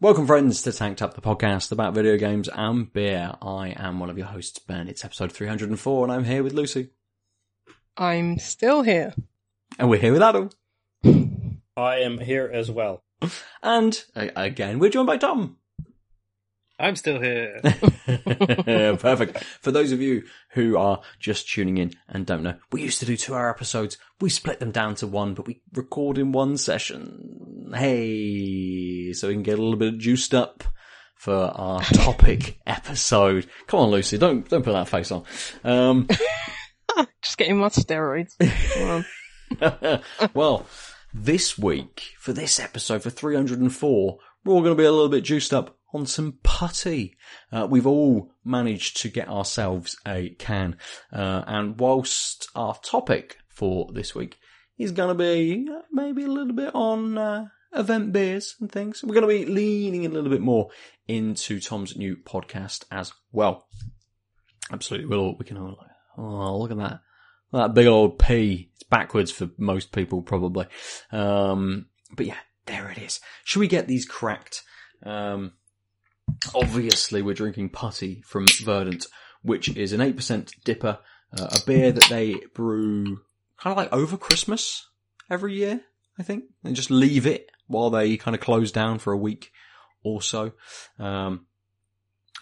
Welcome, friends, to Tanked Up, the podcast about video games and beer. I am one of your hosts, Ben. It's episode 304, and I'm here with Lucy. I'm still here. And we're here with Adam. I am here as well. And again, we're joined by Tom. I'm still here. Perfect. For those of you who are just tuning in and don't know, we used to do two hour episodes. We split them down to one, but we record in one session. Hey, so we can get a little bit juiced up for our topic episode. Come on, Lucy, don't don't put that face on. Um, Just getting my steroids. Well, this week for this episode for 304, we're all going to be a little bit juiced up on some putty. Uh, we've all managed to get ourselves a can, uh, and whilst our topic for this week is going to be uh, maybe a little bit on uh, event beers and things, we're going to be leaning a little bit more into Tom's new podcast as well. Absolutely, we'll we can all oh look at that that big old P. It's backwards for most people probably, um, but yeah, there it is. Should we get these cracked? Um, obviously we're drinking putty from Verdant, which is an 8% dipper, uh, a beer that they brew kind of like over Christmas every year, I think, and just leave it while they kind of close down for a week or so. Um,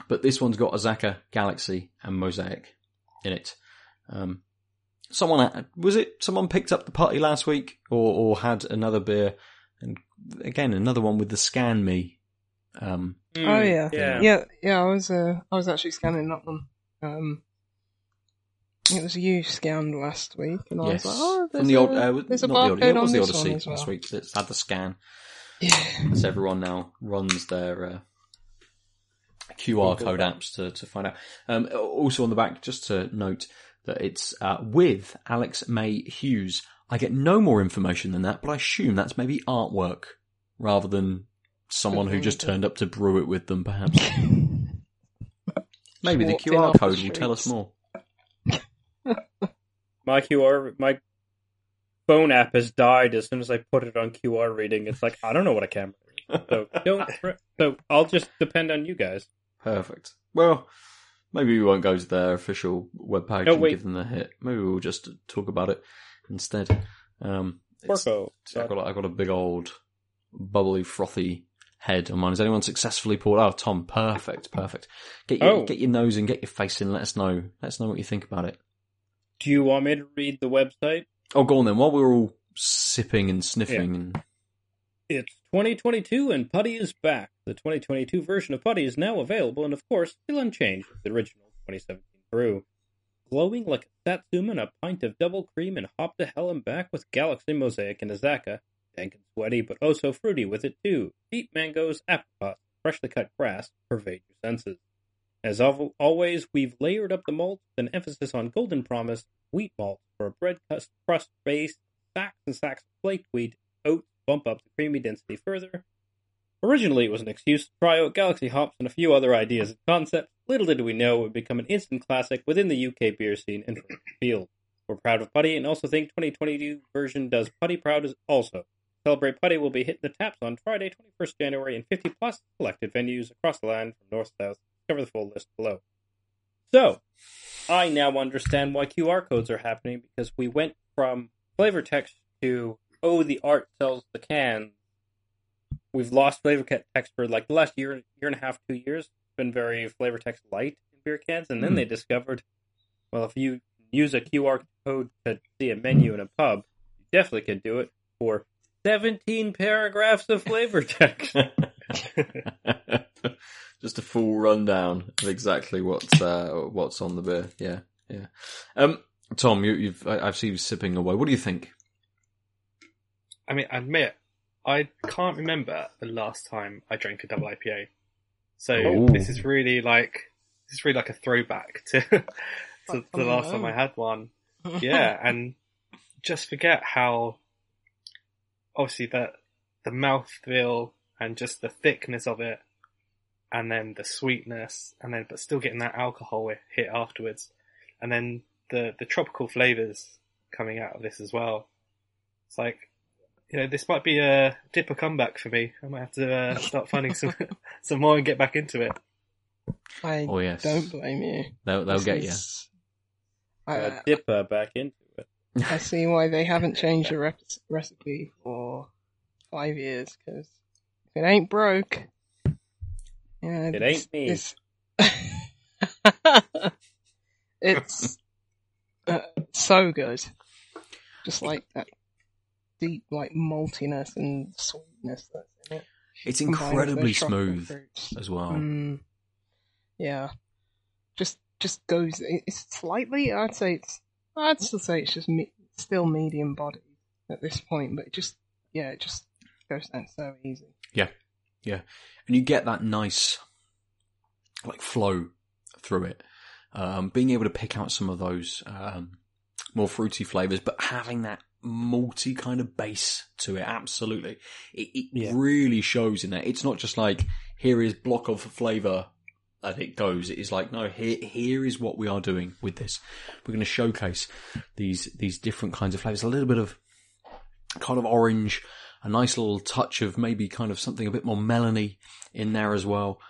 but this one's got Azacca, Galaxy, and Mosaic in it. Um, someone was it? Someone picked up the putty last week, or or had another beer, and again another one with the Scan Me um, oh yeah. yeah. yeah, yeah. I was, uh, I was actually scanning that one. Um, it was you scanned last week, and I yes, was like, oh, there's from the a, old, uh, there's a not the barcode old, it on was the this Odyssey one as well. last week. It's had the scan, Yeah, as everyone now runs their uh, QR code apps to to find out. Um, also on the back, just to note that it's uh, with Alex May Hughes. I get no more information than that, but I assume that's maybe artwork rather than someone who just turned up to brew it with them, perhaps. Maybe the Walked in QR the code will tell us streets. more. My QR, my phone app has died as soon as I put it on QR reading. It's like I don't know what a camera is, so don't. So I'll just depend on you guys. Perfect. Well, maybe we won't go to their official webpage No, and wait. give them the hit. Maybe we'll just talk about it instead. Um, it's- Porco. I've got, a- I've got a big old bubbly, frothy head on mine. Has anyone successfully pulled? Oh, Tom, perfect, perfect. Get your Oh. get your nose and get your face in. Let us know. Let us know what you think about it. Do you want me to read the website? Oh, go on then. While we're all sipping and sniffing, and It's 2022 and Putty is back. The 2022 version of Putty is now available and, of course, still unchanged with the original 2017 brew. Glowing like a Satsuma and a pint of double cream and hop to hell and back with Galaxy Mosaic and Azacca. Dank and sweaty, but oh so fruity with it too. Deep mangoes, apricots, freshly cut grass pervade your senses. As al- always, we've layered up the malts with an emphasis on golden promise, wheat malt for a bread crust crust base, sacks and sacks of flaked wheat, oats bump up the creamy density further. Originally, it was an excuse to try out Galaxy hops and a few other ideas and concepts. Little did we know it would become an instant classic within the UK beer scene and field. We're proud of Putty and also think 2022 version does Putty proud also. Celebrate Putty will be hitting the taps on Friday, 21st January in 50 plus selected venues across the land from north to south. Cover the full list below. So, I now understand why QR codes are happening because we went from flavor text to oh the art sells the cans. We've lost flavor text for like the last year year and a half, two years. It's been very flavor text light in beer cans, and then Hmm. they discovered well if you use a QR code to see a menu in a pub, you definitely could do it for seventeen paragraphs of flavor text. just a full rundown of exactly what's uh, what's on the beer. Yeah, yeah. Um, Tom, you, you've I, I've seen you sipping away. What do you think? I mean, I admit, I can't remember the last time I drank a double IPA. So Ooh. this is really like this is really like a throwback to to the Oh, last time. I had one. Yeah, and just forget how obviously the the mouthfeel and just the thickness of it and then the sweetness, and then but still getting that alcohol hit afterwards, and then the the tropical flavors coming out of this as well. It's like, you know, this might be a dipper comeback for me. I might have to uh, start finding some some more and get back into it. I Oh yes, don't blame you. they'll they'll This get you. is- I, Uh, dip uh, back into it. I see why they haven't changed the rep- recipe for five years because if it ain't broke, yeah, It ain't me. It's, it's uh, so good, just like that deep, like maltiness and sweetness that's in it. It's incredibly smooth as well. Mm, yeah, just just goes. It's slightly. I'd say it's. I'd still say it's just me, still medium body at this point, but it just yeah, it just goes down so easy. Yeah, yeah, and you get that nice like flow through it. Um, being able to pick out some of those um, more fruity flavors, but having that malty kind of base to it, absolutely, it, it Yeah. really shows in there. It's not just like here is block of flavor and it goes. It is like no, here here is what we are doing with this. We're going to showcase these these different kinds of flavors. A little bit of kind of orange, a nice little touch of maybe kind of something a bit more melony in there as well.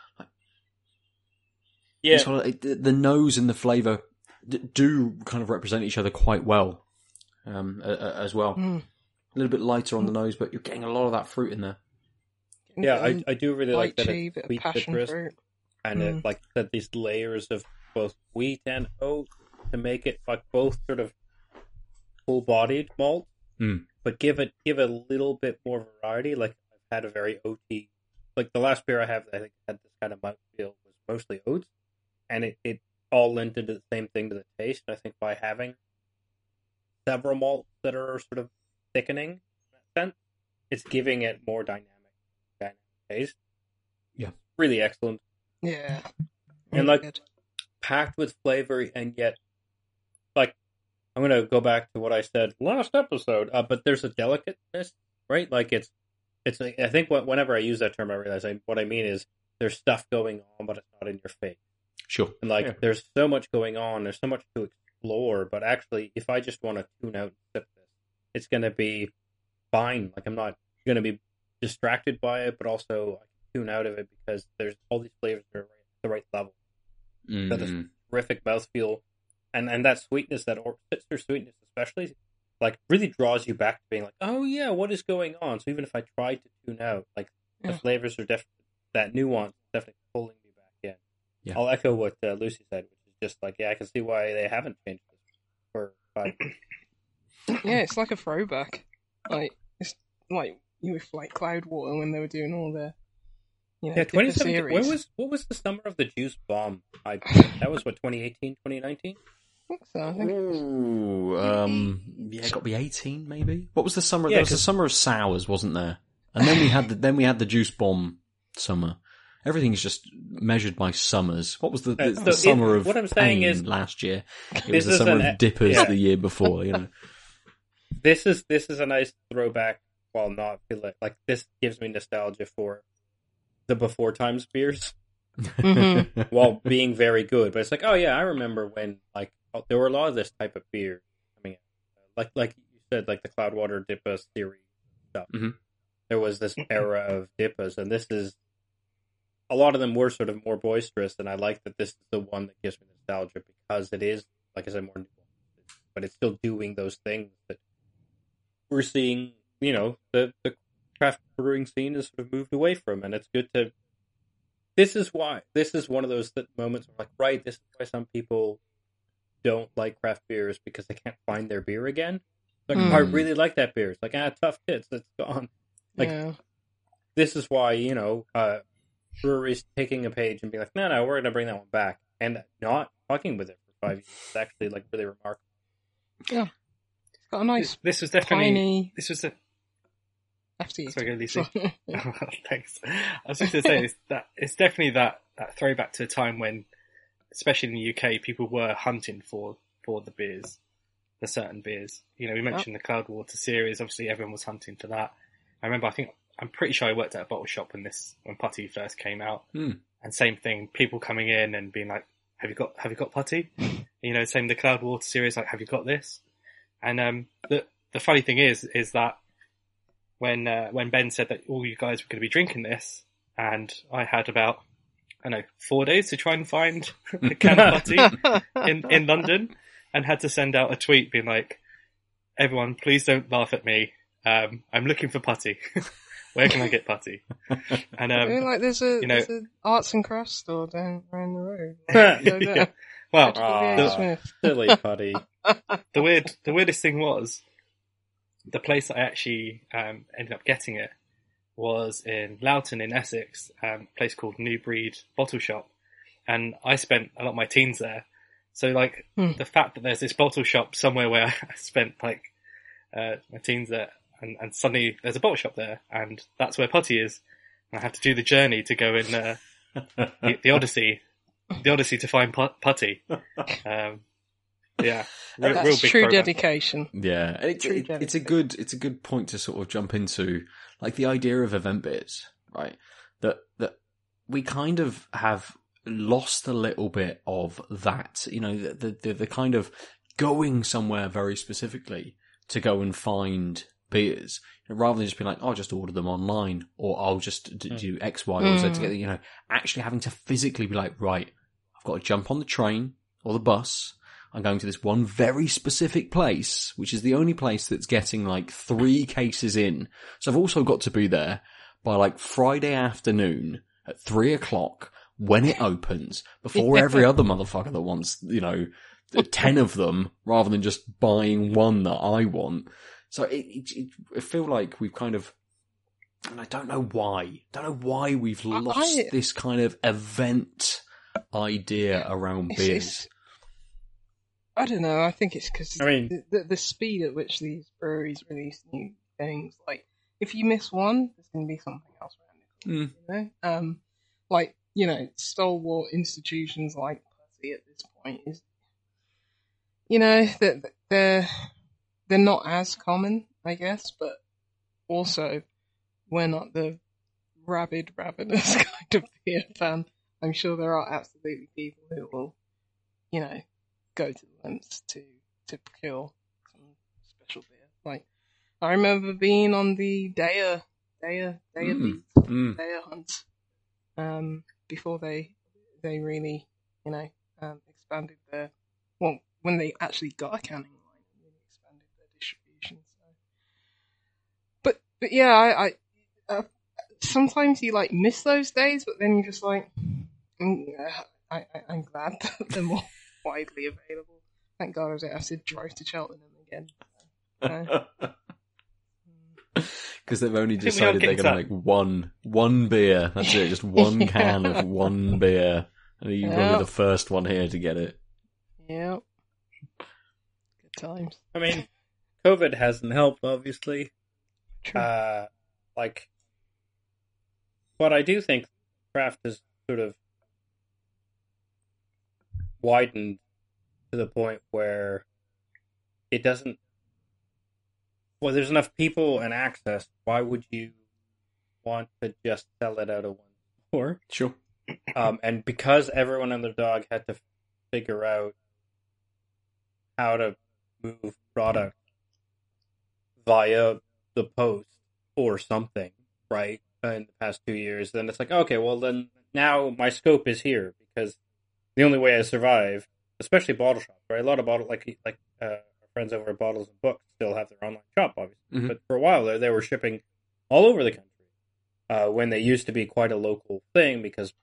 Yeah, sort of- it- the nose and the flavour do kind of represent each other quite well um, a- a- as well. Mm. A little bit lighter on the nose, but you're getting a lot of that fruit in there. yeah, I, I do really like that lychee, it's bit of sweet passion citrus fruit. and Mm. like said these layers of both wheat and oat to make it like both sort of full bodied malt, Mm. but give it give it a little bit more variety. Like I've had a very oaty, like the last beer I have, that I think had this kind of mouthfeel was mostly oats, and it, it all lent into the same thing to the taste. And I think by having several malts that are sort of thickening in that sense, it's giving it more dynamic, dynamic taste. Yeah. really excellent Yeah, And, like, good. packed with flavor and yet like I'm gonna go back to what I said last episode, uh, but there's a delicateness, right? Like it's it's like, I think what, whenever I use that term, I realize I, what I mean is there's stuff going on, but it's not in your face, Sure. and like Yeah. there's so much going on, there's so much to explore. But actually, if I just want to tune out and sip this, it's gonna be fine. Like I'm not gonna be distracted by it, but also I can tune out of it because there's all these flavors that are right at the right level That is- Mm. terrific mouthfeel, and and that sweetness, that or- citrus sweetness, especially, like really draws you back to being like, oh yeah, what is going on? So even if I tried to tune out, like the Yeah. flavors are definitely that nuance is definitely pulling me back in. Yeah. I'll echo what uh, Lucy said, which is just like, yeah, I can see why they haven't changed this for five. yeah, it's like a throwback. Like it's like you with like Cloudwater when they were doing all the you know yeah, different twenty seventeen. When was what was the summer of the juice bomb? I that was what 2018, 2019? I think so. I think was- Ooh, um, yeah, got to be eighteen, maybe. What was the summer? Yeah, there was the 'cause- summer of sours, wasn't there? And then we had the then we had the juice bomb summer. Everything is just measured by summers. What was the, the, Uh, the summer it- of what I'm saying pain is- last year? It was the summer an- of dippers yeah. the year before. You know, this is this is a nice throwback while not feel like like this gives me nostalgia for the before times beers Mhm. while being very good but it's like oh yeah i remember when like oh, there were a lot of this type of beer coming out like like you said like the cloudwater dippa series stuff Mhm. there was this era of dippas and this is a lot of them were sort of more boisterous and i like that this is the one that gives me nostalgia because it is like i said more but it's still doing those things that we're seeing, you know, the, the craft brewing scene has sort of moved away from, and it's good to. This is why. This is one of those that moments where, like, right, this is why some people don't like craft beers because they can't find their beer again. Like, Hmm. I really like that beer. It's like, ah, tough tits, it's gone. Like, yeah. This is why, you know, uh, breweries taking a page and being like, no, no, we're going to bring that one back, and not fucking with it for five years. It's actually, like, really remarkable. Yeah, it's got a nice This, this was definitely. tiny This was a. after you. Sorry, go, Lucy. Thanks. I was just going to say it's that it's definitely that, that throwback to a time when, especially in the UK, people were hunting for for the beers, the certain beers. You know, we mentioned the Cloudwater series. Obviously, everyone was hunting for that. I remember. I think I'm pretty sure I worked at a bottle shop when this when Putty first came out, Hmm. and same thing, people coming in and being like, "Have you got Have you got putty?" you know, same the Cloudwater series, like, "Have you got this?" And um, the the funny thing is, is that when uh, when Ben said that all you guys were going to be drinking this, and I had about I don't know four days to try and find a can of putty in in London, and had to send out a tweet being like, "Everyone, please don't laugh at me. Um, I'm looking for putty. Where can I get putty?" And I mean, um, like there's a you know- there's an arts and crafts store down around the road. Like, go there. yeah. well, Julia Aw. Smith. Silly putty. the weird the weirdest thing was the place I actually um, ended up getting it was in Loughton in Essex, um, a place called New Breed Bottle Shop, and I spent a lot of my teens there. So like Hmm. the fact that there's this bottle shop somewhere where I spent like uh, my teens there, and, and suddenly there's a bottle shop there, and that's where Putty is. And I have to do the journey to go in uh, the, the Odyssey, the Odyssey to find Putty. Um, yeah, real, That's real big true program. dedication. Yeah, and it's True it, it's a good it's a good point to sort of jump into, like the idea of event bits, right? That that we kind of have lost a little bit of that, you know, the the, the, the kind of going somewhere very specifically to go and find beers, rather than just being like, "Oh, I'll just order them online, or I'll just d- Mm. do X, Y, or Z Mm. together. You know, actually having to physically be like, right, I've got to jump on the train or the bus. I'm going to this one very specific place, which is the only place that's getting like three cases in. So I've also got to be there by like Friday afternoon at three o'clock when it opens before every other motherfucker that wants, you know, 10 of them rather than just buying one that I want. So it, it, it I feel like we've kind of, and I don't know why, don't know why we've I- lost I- this kind of event idea around It's- beers. it's- I don't know. I think it's because I mean- the, the, the speed at which these breweries release new things. Like, if you miss one, there's going to be something else around it. Mm. You know, um, like you know, stalwart institutions like Putty at this point is, you know, that they're they're not as common, I guess, but also we're not the rabid, ravenous kind of beer fan. I'm sure there are absolutely people who will, you know, go to the lengths to to procure some special beer. Like I remember being on the Deya Deya Deya Mm. beat Mm. Deya hunt um, before they they really you know um, expanded their well when they actually got a canning line and really expanded their distribution. So, but but yeah, I, I uh, sometimes you like miss those days, but then you're just like, mm, uh, I, I I'm glad that they're more widely available. Thank God I don't have to drive to Cheltenham again. Uh, Because they've only think we are decided they're going to make one one beer. That's it, just one can of one beer. And you're going to be the first one here to get it. yeah, good times. I mean, COVID hasn't helped, obviously. True. Uh, like, but I do think craft has sort of widened to the point where it doesn't. Well, there's enough people and access. Why would you want to just sell it out of one store? Sure. Um, and because everyone and their dog had to figure out how to move product via the post or something, right? In the past two years, then it's like, okay, well, then now my scope is here because the only way I survive, especially bottle shops, right? A lot of bottle, like like uh, our friends over at Bottles and Books, still have their online shop, obviously, Mhm. but for a while there, they were shipping all over the country uh, when they used to be quite a local thing because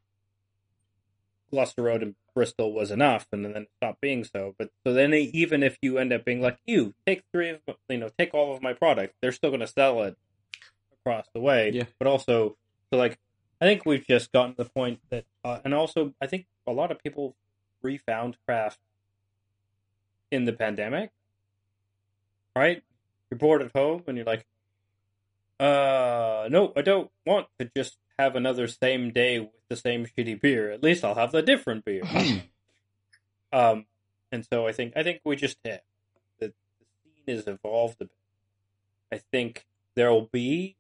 Gloucester Road and Bristol was enough, and then it stopped being so. But so then, they, even if you end up being like, you take three of, you know, take all of my product, they're still going to sell it across the way. Yeah. But also, so like, I think we've just gotten to the point that, uh, and also, I think a lot of people refound craft in the pandemic. Right? You're bored at home, and you're like, uh, no, I don't want to just have another same day with the same shitty beer. At least I'll have the different beer. um, and so I think I think we just have the, the scene has evolved a bit. I think there will be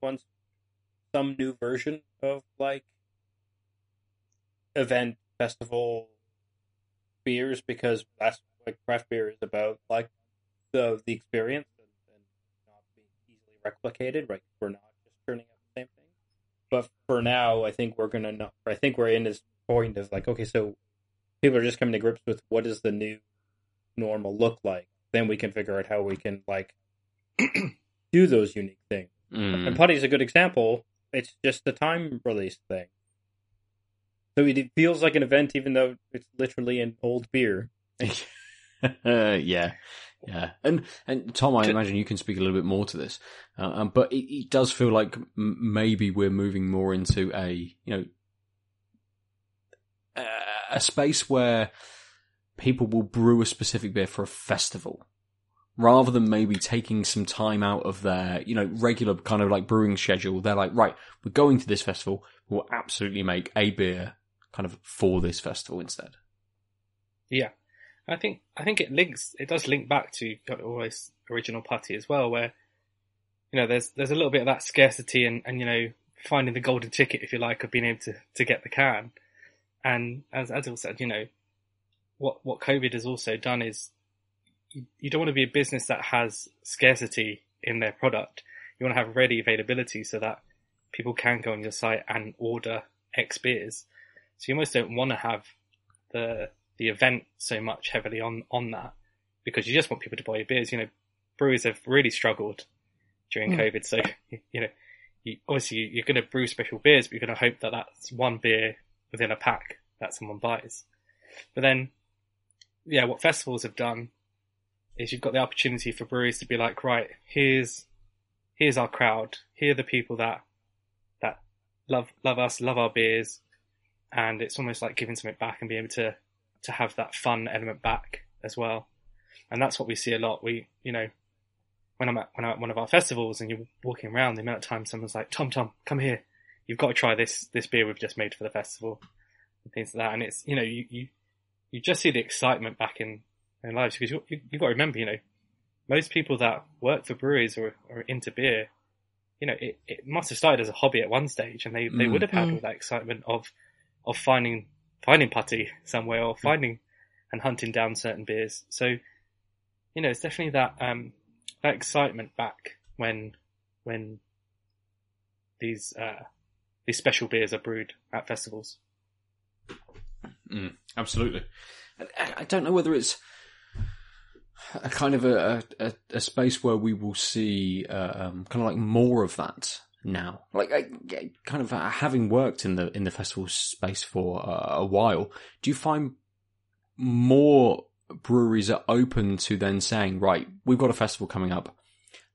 once some new version of like event festival beers because that's what craft beer is about, like the the experience and, and not being easily replicated. Right, we're not just turning out the same thing. But for now, I think we're gonna know. I think we're in this point of like, okay, so people are just coming to grips with what does the new normal look like. Then we can figure out how we can like do those unique things. Mm. And Putty's a good example. It's just the time release thing. So it feels like an event, even though it's literally an old beer. yeah, yeah, and and Tom, I imagine you can speak a little bit more to this, uh, um, but it, it does feel like m- maybe we're moving more into a you know a, a space where people will brew a specific beer for a festival. Rather than maybe taking some time out of their, you know, regular kind of like brewing schedule, they're like, right, we're going to this festival. We'll absolutely make a beer kind of for this festival instead. Yeah, I think I think it links. It does link back to always original putty as well, where you know there's there's a little bit of that scarcity and and you know finding the golden ticket, if you like, of being able to to get the can. And as Adil said, you know what what COVID has also done is you, you don't want to be a business that has scarcity in their product. You want to have ready availability so that people can go on your site and order X beers. So you almost don't want to have the the event so much heavily on on that because you just want people to buy your beers. You know, brewers have really struggled during Mm. COVID, so you know, you, obviously you're going to brew special beers, but you're going to hope that that's one beer within a pack that someone buys. But then, yeah, what festivals have done is you've got the opportunity for breweries to be like, right, here's here's our crowd, here are the people that that love love us, love our beers, and it's almost like giving something back and being able to to have that fun element back as well. And that's what we see a lot. We, you know, when I'm at when I'm at one of our festivals and you're walking around, the amount of times someone's like, "Tom, Tom, come here, you've got to try this this beer we've just made for the festival," and things like that. And it's you know you you, you just see the excitement back in their lives because you, you you've got to remember, you know, most people that work for breweries or are into beer, you know, it, it must have started as a hobby at one stage, and they, they Mm. would have had Mm. all that excitement of of finding finding putty somewhere or finding and hunting down certain beers. So, you know, it's definitely that um that excitement back when when these uh these special beers are brewed at festivals. Mm, absolutely. I, I don't know whether it's a kind of a, a, a space where we will see uh, um, kind of like more of that now. Like, I, kind of uh, having worked in the in the festival space for uh, a while, do you find more breweries are open to then saying, right, we've got a festival coming up.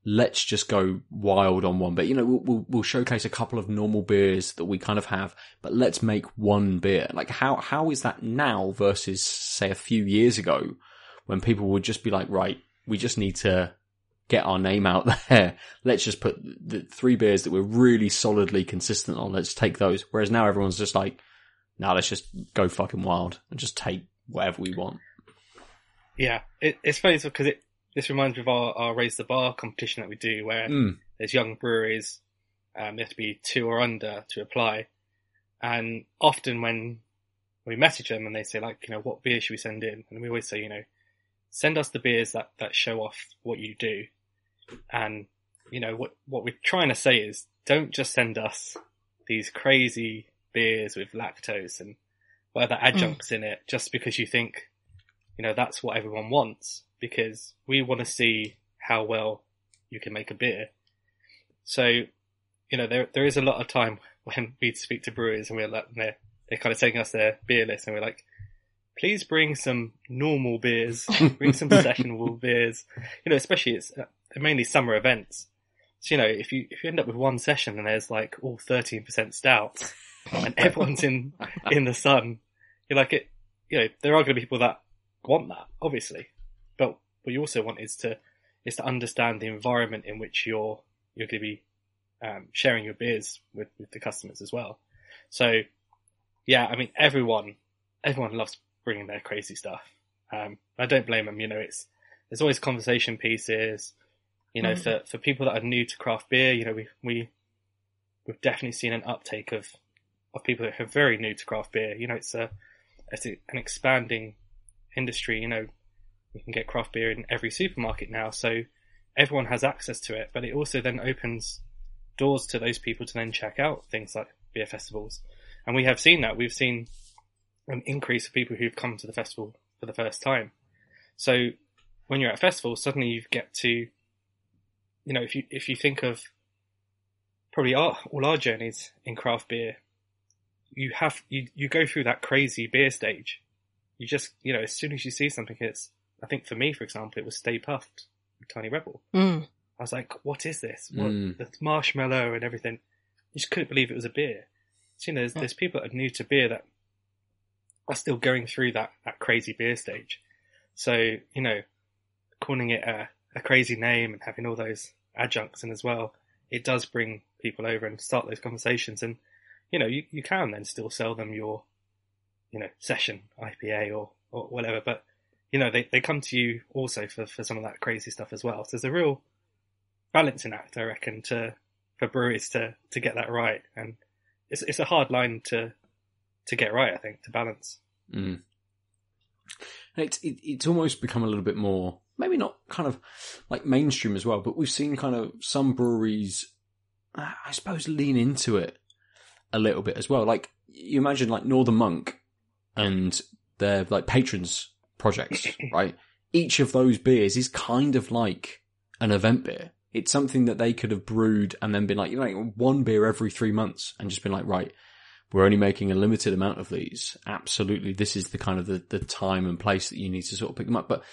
Let's just go wild on one. But you know, we'll, we'll, we'll showcase a couple of normal beers that we kind of have, but let's make one beer. Like how, how is that now versus say a few years ago when people would just be like, right, we just need to get our name out there. Let's just put the three beers that we're really solidly consistent on. Let's take those. Whereas now everyone's just like, now let's just go fucking wild and just take whatever we want. Yeah, it, it's funny because it this reminds me of our, our raise the bar competition that we do, where Mm. there's young breweries, um, they have to be two or under to apply, and often when we message them and they say like, you know, what beer should we send in, and we always say, you know, send us the beers that that show off what you do, and you know what what we're trying to say is don't just send us these crazy beers with lactose and whatever mm. adjuncts in it just because you think you know that's what everyone wants because we want to see how well you can make a beer. So you know there there is a lot of time when we speak to brewers and we're like they're, they're kind of taking us their beer list and we're like please bring some normal beers bring some sessionable beers. You know especially it's uh, mainly summer events. So you know if you if you end up with one session and there's like all 13% stouts and everyone's in in the sun you're like it you know there are going to be people that want that obviously. But what you also want is to is to understand the environment in which you're you're going to be um, sharing your beers with, with the customers as well. So yeah i mean everyone everyone loves bringing their crazy stuff um, i don't blame them you know it's there's always conversation pieces you know Mm. for for people that are new to craft beer you know we we we've definitely seen an uptake of of people that are very new to craft beer. You know, it's a it's a, an expanding industry. You know, you can get craft beer in every supermarket now, so everyone has access to it. But it also then opens doors to those people to then check out things like beer festivals, and we have seen that. We've seen an increase of people who've come to the festival for the first time. So when you're at a festival, suddenly you get to, you know, if you if you think of probably our, all our journeys in craft beer, you have you you go through that crazy beer stage. You just you know as soon as you see something, it's I think for me, for example, it was Stay Puft, Tiny Rebel. Mm. I was like, what is this? What, Mm. The marshmallow and everything. You just couldn't believe it was a beer. So, you know, there's, there's people that are new to beer that are still going through that, that crazy beer stage. So, you know, calling it a, a crazy name and having all those adjuncts in as well, it does bring people over and start those conversations. And, you know, you, you can then still sell them your, you know, session IPA or, or whatever, but, you know, they, they come to you also for, for some of that crazy stuff as well. So there's a real balancing act, I reckon, to for breweries to to get that right, and it's it's a hard line to to get right. I think to balance. Mm. And It's it, it's almost become a little bit more, maybe not kind of like mainstream as well, but we've seen kind of some breweries, uh, I suppose, lean into it a little bit as well. Like you imagine, like Northern Monk and their like patrons projects, right? Each of those beers is kind of like an event beer. It's something that they could have brewed and then been like, you know, one beer every three months and just been like, right, we're only making a limited amount of these. Absolutely, this is the kind of the, the time and place that you need to sort of pick them up. But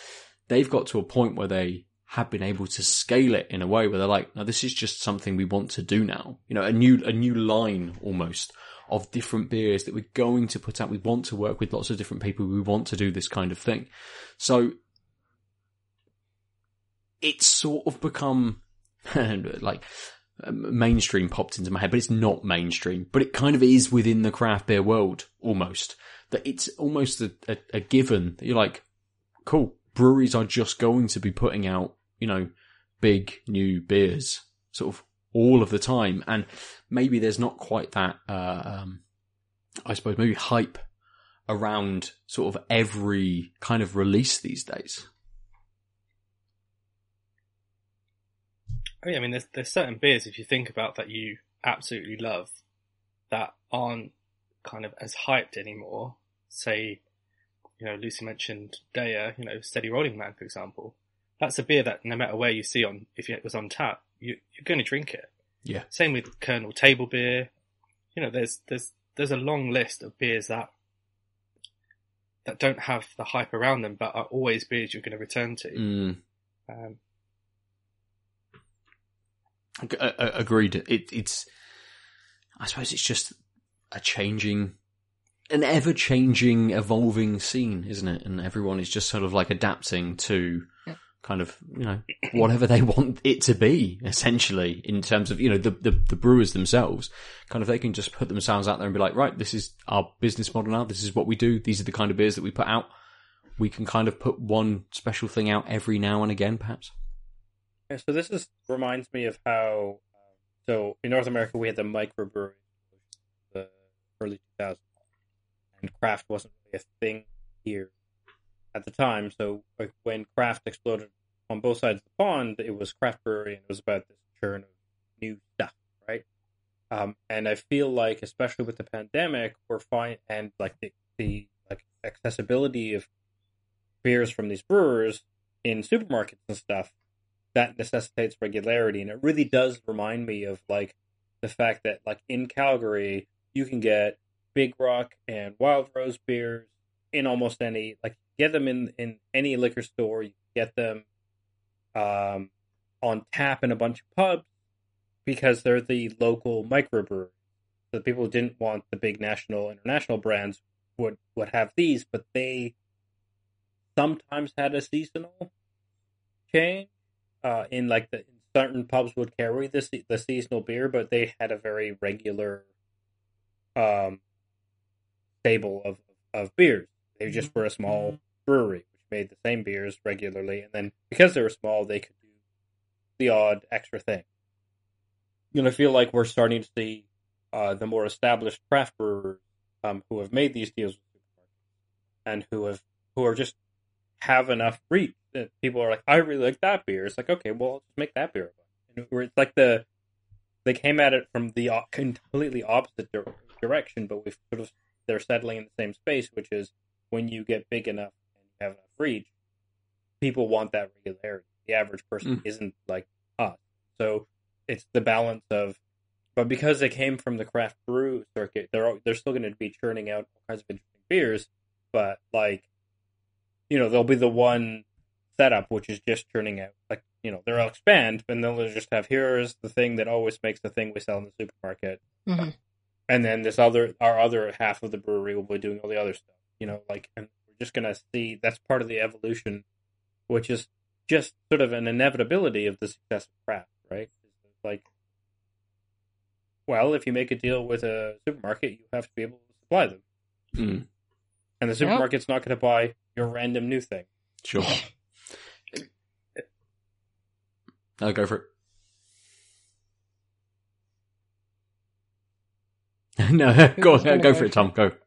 they've got to a point where they have been able to scale it in a way where they're like, no, this is just something we want to do now. You know, a new a new line almost of different beers that we're going to put out. We want to work with lots of different people. We want to do this kind of thing. So it's sort of become like mainstream popped into my head, but it's not mainstream. But it kind of is within the craft beer world almost. That it's almost a, a, a given that you're like, cool, breweries are just going to be putting out, you know, big new beers sort of all of the time. And maybe there's not quite that, uh, um, I suppose maybe hype around sort of every kind of release these days. Oh yeah, I mean, there's there's certain beers if you think about that you absolutely love that aren't kind of as hyped anymore. Say, you know, Lucy mentioned Deya, you know, Steady Rolling Man, for example. That's a beer that no matter where you see on, if it was on tap, you, you're going to drink it. Yeah. Same with Kernel Table Beer. You know, there's there's there's a long list of beers that that don't have the hype around them, but are always beers you're going to return to. Mm. Um, Ag- a- a- Agreed. It, it's, I suppose it's just a changing, an ever changing, evolving scene, isn't it? And everyone is just sort of like adapting to kind of, you know, whatever they want it to be, essentially, in terms of, you know, the, the, the brewers themselves. Kind of, they can just put themselves out there and be like, right, this is our business model now. This is what we do. These are the kind of beers that we put out. We can kind of put one special thing out every now and again, perhaps. So this is reminds me of how. Um, so in North America, we had the microbrewery, the early 2000s, and craft wasn't really a thing here at the time. So like when craft exploded on both sides of the pond, it was craft brewery, and it was about this churn of new stuff, right? Um, and I feel like, especially with the pandemic, we're fine, and like the, the like accessibility of beers from these brewers in supermarkets and stuff that necessitates regularity. And it really does remind me of like the fact that like in calgary you can get big rock and wild rose beers in almost any like get them in in any liquor store. You get them um on tap in a bunch of pubs because they're the local microbrewery. So the people who didn't want the big national international brands would would have these but they sometimes had a seasonal change uh, in like the certain pubs would carry the se- the seasonal beer, but they had a very regular um stable of of beers. They just were a small brewery which made the same beers regularly, and then because they were small, they could do the odd extra thing. You know, I feel like we're starting to see uh, the more established craft brewers um, who have made these deals with supermarkets and who have who are just have enough reach people are like, I really like that beer. It's like, okay, well, I'll just make that beer. And it's like the they came at it from the completely opposite di- direction, but we've sort of they're settling in the same space, which is when you get big enough and you have enough reach, people want that regularity. The average person Mm. isn't like us, so it's the balance of. But because they came from the craft brew circuit, they're they're still going to be churning out all kinds of interesting beers. But like, you know, they'll be the one setup which is just churning out like you know they'll expand, and they'll just have here's the thing that always makes the thing we sell in the supermarket, Mhm. and then this other our other half of the brewery will be doing all the other stuff. You know, like and we're just gonna see that's part of the evolution, which is just sort of an inevitability of the success of craft, right? Like, well, if you make a deal with a supermarket, you have to be able to supply them, Mm, and the supermarket's not going to buy your random new thing. sure. I'll go for it. no, go on, go go for it, Tom. Go.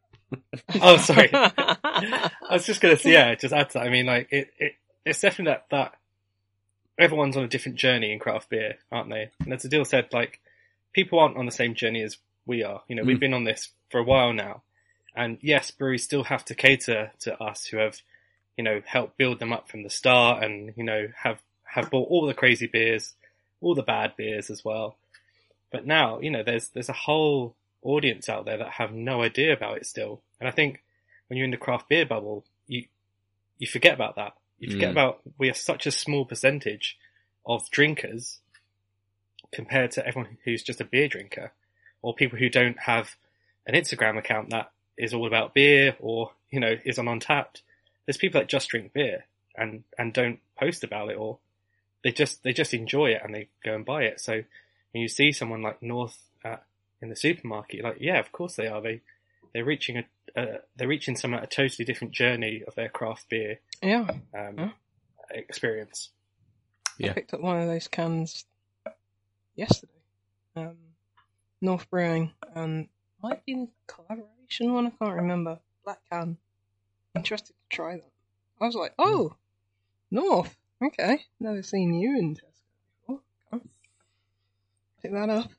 Oh, sorry. I was just gonna say, yeah, just add to that. I mean, like it, it, it's definitely that that everyone's on a different journey in craft beer, aren't they? And as Adil said, like people aren't on the same journey as we are. You know, we've Mm. been on this for a while now, and yes, breweries still have to cater to us who have, you know, helped build them up from the start, and you know, have have bought all the crazy beers, all the bad beers as well. But now, you know, there's there's a whole audience out there that have no idea about it still. And I think when you're in the craft beer bubble, you you forget about that. You forget Mm. about we are such a small percentage of drinkers compared to everyone who's just a beer drinker or people who don't have an Instagram account that is all about beer or, you know, is on Untappd. There's people that just drink beer and, and don't post about it or they just, they just enjoy it and they go and buy it. So when you see someone like North at, in the supermarket, you're like, yeah, of course they are. They, they're reaching a, uh, they're reaching some a totally different journey of their craft beer yeah, um, Huh? experience. Yeah. I picked up one of those cans yesterday. Um, North Brewing, and might be in collaboration one. I can't remember. Black can. Interested to try that. I was like, oh, North. Okay, never seen you in Tesco before. Pick that up.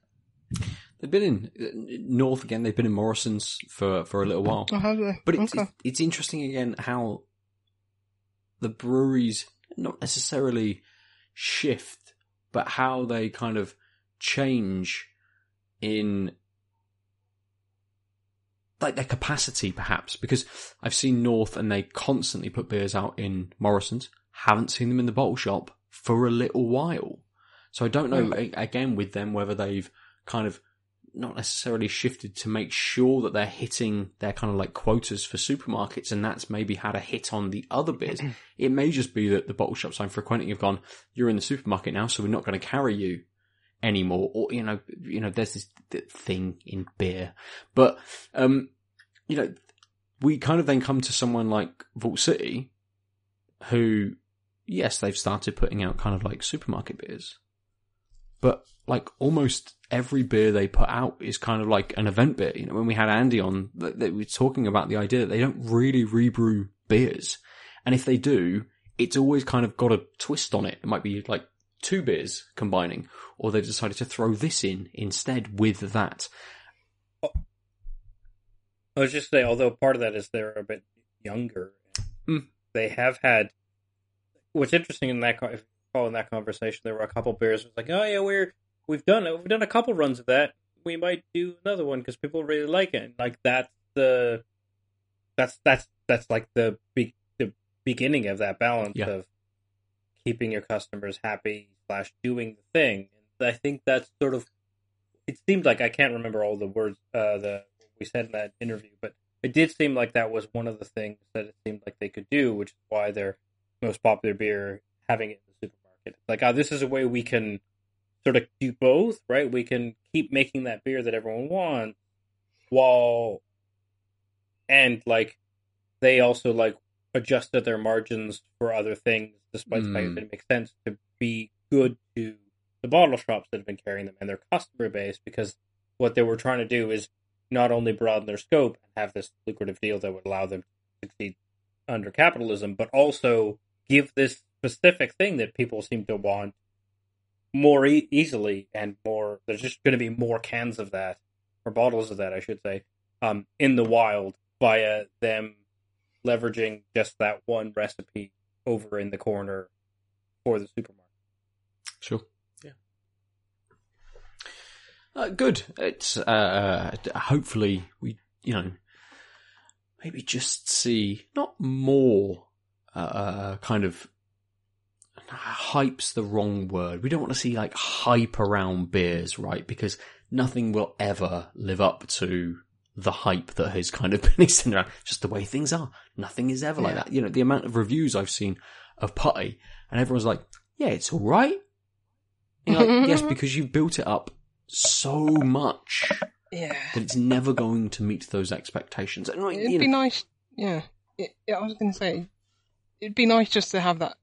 They've been in uh, North again. They've been in Morrison's for, for a little while. I have the. But it's, okay. it's it's interesting again how the breweries not necessarily shift, but how they kind of change in like their capacity, perhaps. Because I've seen North and they constantly put beers out in Morrison's. Haven't seen them in the bottle shop for a little while. So I don't know a- again with them whether they've kind of not necessarily shifted to make sure that they're hitting their kind of like quotas for supermarkets and that's maybe had a hit on the other beers. it may just be that the bottle shops I'm frequenting have gone, you're in the supermarket now, so we're not going to carry you anymore. Or, you know, you know, there's this th- thing in beer. But, um, you know, we kind of then come to someone like Vault City who, yes, they've started putting out kind of like supermarket beers, but like almost every beer they put out is kind of like an event beer. You know, when we had Andy on, they, were talking about the idea that they don't really rebrew beers. And if they do, it's always kind of got a twist on it. It might be like two beers combining, or they've decided to throw this in instead with that. I was just saying, although part of that is they're a bit younger, Mm. they have had. What's interesting in that, co- if you recall in that conversation, there were a couple beers. Was like, oh yeah, we're we've done we've done a couple runs of that. We might do another one because people really like it. And, like that's the that's that's that's like the be- the beginning of that balance Yeah. of keeping your customers happy slash doing the thing. And I think that's sort of it seemed like I can't remember all the words uh, the we said in that interview, but it did seem like that was one of the things that it seemed like they could do, which is why their most popular beer having it in the supermarket. Like, oh, this is a way we can sort of do both, right? We can keep making that beer that everyone wants, while and like they also like adjusted their margins for other things, despite the fact Mm. that it makes sense to be good to the bottle shops that have been carrying them and their customer base because what they were trying to do is not only broaden their scope and have this lucrative deal that would allow them to succeed under capitalism, but also give this specific thing that people seem to want more e- easily and more. There's just going to be more cans of that or bottles of that, I should say, um, in the wild via them leveraging just that one recipe over in the corner for the supermarket. Sure. Yeah. Uh, good. It's uh, hopefully we, you know, maybe just see not more uh, kind of hype's the wrong word. We don't want to see like hype around beers, right? Because nothing will ever live up to the hype that has kind of been extended around. Just the way things are. Nothing is ever like that. You know, the amount of reviews I've seen of putty and everyone's like, yeah, it's all right. You're like, yes, because you've built it up so much Yeah. that it's never going to meet those expectations. And It'd you be nice. Yeah. It, yeah, I was going to say, it'd be nice just to have that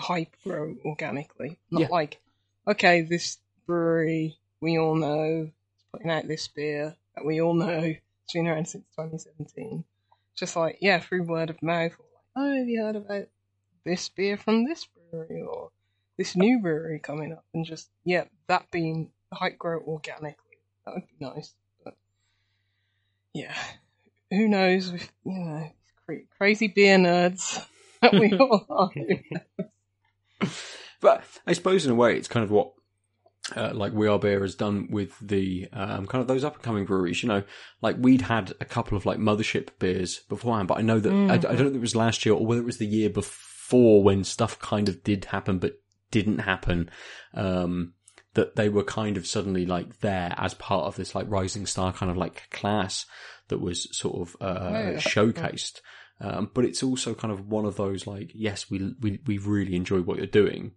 hype grow organically. Not Yeah. like, okay, this brewery we all know is putting out this beer that we all know it's been around since 2017. Just like, yeah, through word of mouth. Or like, oh, have you heard about this beer from this brewery or this new brewery coming up? And just, yeah, that being the hype grow organically. That would be nice. But, yeah who knows? With, you know, crazy beer nerds that we all are. But I suppose in a way, it's kind of what uh, like We Are Beer has done with the um, kind of those up and coming breweries. You know, like we'd had a couple of like mothership beers beforehand, but I know that I, I don't know if it was last year or whether it was the year before when stuff kind of did happen but didn't happen. Um, that they were kind of suddenly like there as part of this like rising star kind of like class that was sort of uh, yeah. showcased. Um, but it's also kind of one of those like, yes, we we we really enjoy what you're doing.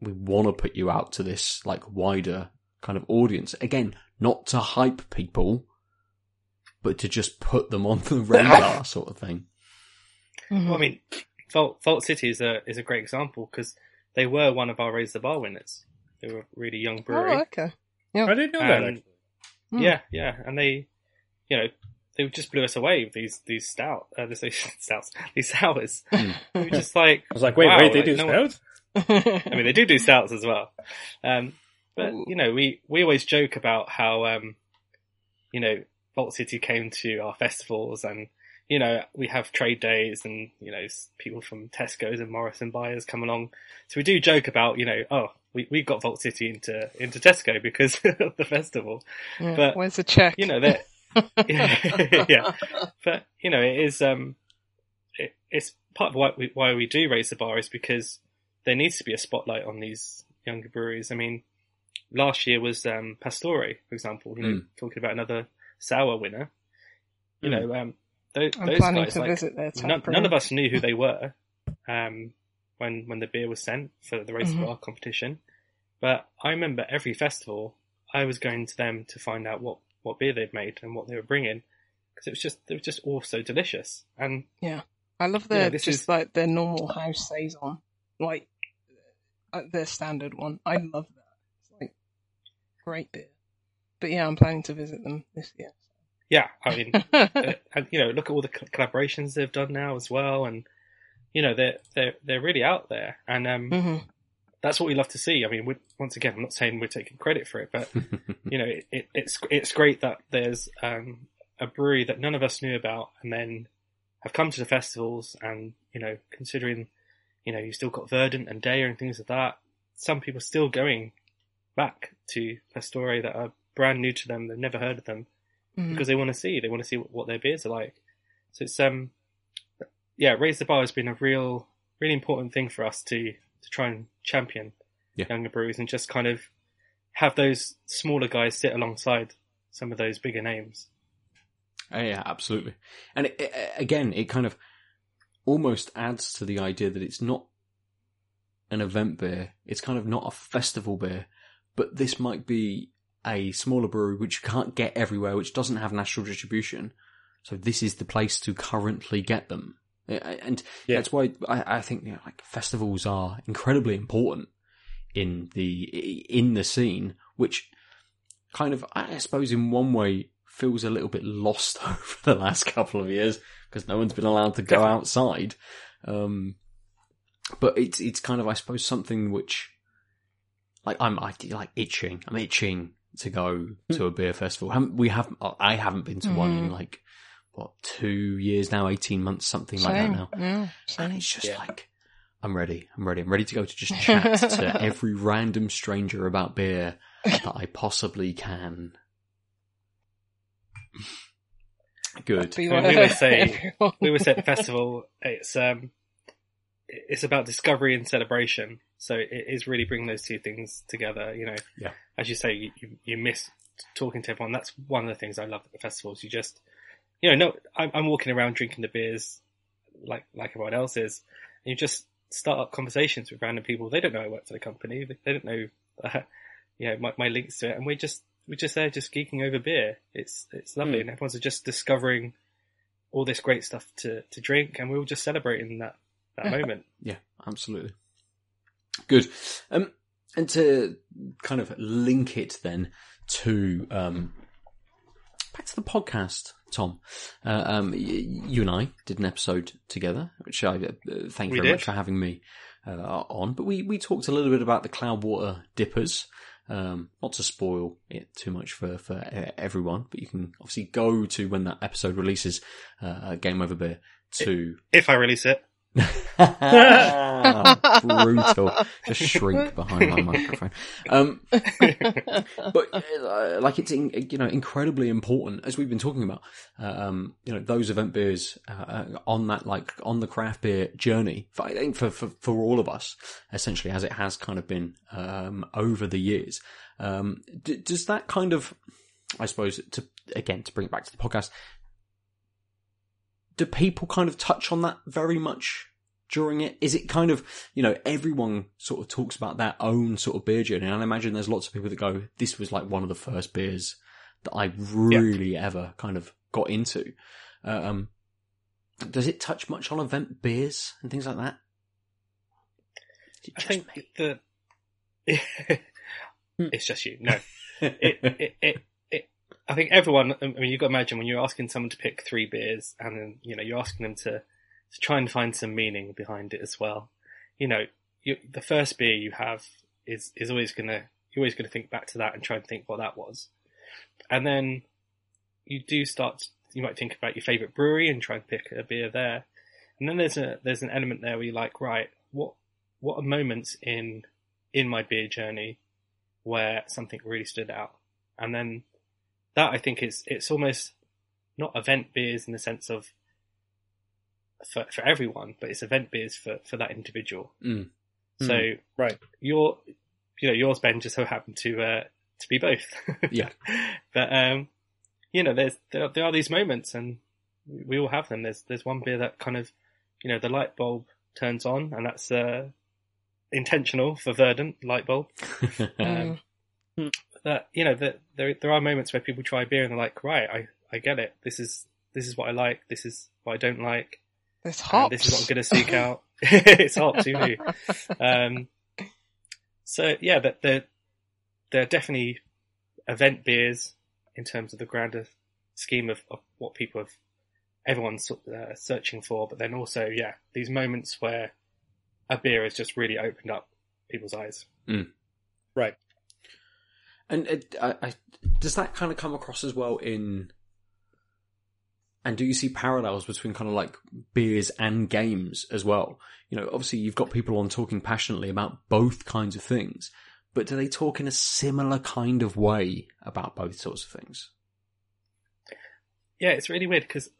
We want to put you out to this like wider kind of audience. Again, not to hype people, but to just put them on the radar, sort of thing. Well, I mean, Fault, Vault City is a is a great example because they were one of our Raise the Bar winners. They were a really young brewery. oh, okay. I didn't know that Um, actually. Hmm. Yeah, yeah, and they, you know, they just blew us away with these these stout, uh, this stouts, these sours. Hmm. we were just like, I was like, wait, wow, wait, they like, do no one- stouts? I mean, they do do stouts as well. Um, but you know, we we always joke about how um, you know, Vault City came to our festivals, and you know, we have trade days, and you know, people from Tesco's and Morrison buyers come along. So we do joke about, you know, oh, we we got Vault City into into Tesco because of the festival. Yeah, But, Where's the check? You know that. yeah, but you know, it is um, it, it's part of why we why we do raise the bar is because there needs to be a spotlight on these younger breweries. I mean, last year was um, Pastore, for example. You know, Mm. talking about another sour winner. You know, um, those, I'm those planning guys, to like, visit their tap none, none of us knew who they were um, when when the beer was sent for the race Mhm. bar competition. But I remember every festival, I was going to them to find out what, what beer they've made and what they were bringing because it was just it was just all so delicious. And yeah, I love their this just is- like their normal house saison, like uh, their standard one. I love that. It's like great beer. But yeah, I'm planning to visit them this year. yeah, I mean, uh, and you know, look at all the co- collaborations they've done now as well, and you know, they're they're they're really out there, and um, hmm that's what we love to see. I mean, we once again, I'm not saying we're taking credit for it, but you know, it, it, it's it's great that there's um, a brewery that none of us knew about, and then have come to the festivals, and you know, considering you know you still got Verdant and Deya and things like that, some people still going back to Pastore that are brand new to them, they've never heard of them hmm because they want to see, they want to see what, what their beers are like. So it's um, yeah, raise the bar has been a real, really important thing for us to to try and champion Yeah. younger breweries and just kind of have those smaller guys sit alongside some of those bigger names. Oh, yeah, absolutely. And it, it, again, it kind of almost adds to the idea that it's not an event beer. It's kind of not a festival beer, but this might be a smaller brewery which you can't get everywhere, which doesn't have national distribution. So this is the place to currently get them. And Yeah. that's why I, I think you know, like festivals are incredibly important in the in the scene, which kind of, I suppose, in one way, feels a little bit lost over the last couple of years because no one's been allowed to go outside. Um, but it's it's kind of, I suppose, something which, like, I'm I, like itching. I'm itching to go to a beer festival. Haven't- We have, I haven't been to one in Mhm. like what two years now, eighteen months, something like that now. Yeah, And same. it's just Yeah. like, I'm ready. I'm ready. I'm ready to go to just chat to every random stranger about beer that I possibly can. Good. I mean, we of would say- everyone. we were at the festival. It's um, it's about discovery and celebration. So it is really bringing those two things together. You know, Yeah. As you say, you, you, you miss talking to everyone. That's one of the things I love at the festivals. You just, you know, no, I'm, I'm walking around drinking the beers like like everyone else is, and you just start up conversations with random people. They don't know I work for the company. They, they don't know, uh, you know, my, my links to it, and we're just we're just there just geeking over beer. It's it's lovely, Hmm. and everyone's just discovering all this great stuff to, to drink, and we were just celebrating that that moment. Yeah, absolutely. Good. Um, and to kind of link it then to um, back to the podcast, Tom. Uh, um, you and I did an episode together, which I uh, thank you very did. much for having me uh, on. But we we talked a little bit about the Cloudwater Dippers. Um, not to spoil it too much for for uh, everyone, but you can obviously go to when that episode releases, uh, Game Over Beer to If I release it, brutal. Just shrink behind my microphone. Um, but uh, like it's in, you know incredibly important as we've been talking about. uh, Um, you know those event beers uh, uh, on that like on the craft beer journey. For, I think for, for for all of us, essentially as it has kind of been um, over the years. Um, d- does that kind of, I suppose, to again to bring it back to the podcast. Do people kind of touch on that very much during it? Is it kind of, you know, everyone sort of talks about their own sort of beer journey. And I imagine there's lots of people that go, this was like one of the first beers that I really ever kind of got into. Um, does it touch much on event beers and things like that? I think me? the it's just you. No, it, it, it, I think everyone. I mean, you've got to imagine when you're asking someone to pick three beers, and then you know you're asking them to to try and find some meaning behind it as well. You know, you, the first beer you have is is always gonna you're always gonna think back to that and try and think what that was, and then you do start. You might think about your favorite brewery and try and pick a beer there, and then there's a there's an element there where you're like, right, what what are moments in in my beer journey where something really stood out. And then that I think is it's almost not event beers in the sense of for for everyone, but it's event beers for, for that individual. Mm. So Right. your you know, yours Ben just so happened to uh to be both. Yeah. but um you know, there's there, there are these moments and we we all have them. There's there's one beer that kind of you know, the light bulb turns on and that's uh intentional for Verdant light bulb Mm. um, that you know that there there are moments where people try beer and they're like, right, I I get it. This is this is what I like. This is what I don't like. There's and hops. this is what I'm going to seek out. it's hops, who knew? Um, so yeah, that they're they're definitely event beers in terms of the grander scheme of, of what people have everyone's uh, searching for. But then also, yeah, these moments where a beer has just really opened up people's eyes. Right. And it, I, I, does that kind of come across as well in? And do you see parallels between kind of like beers and games as well? You know, obviously you've got people on talking passionately about both kinds of things, but do they talk in a similar kind of way about both sorts of things? yeah, it's really weird because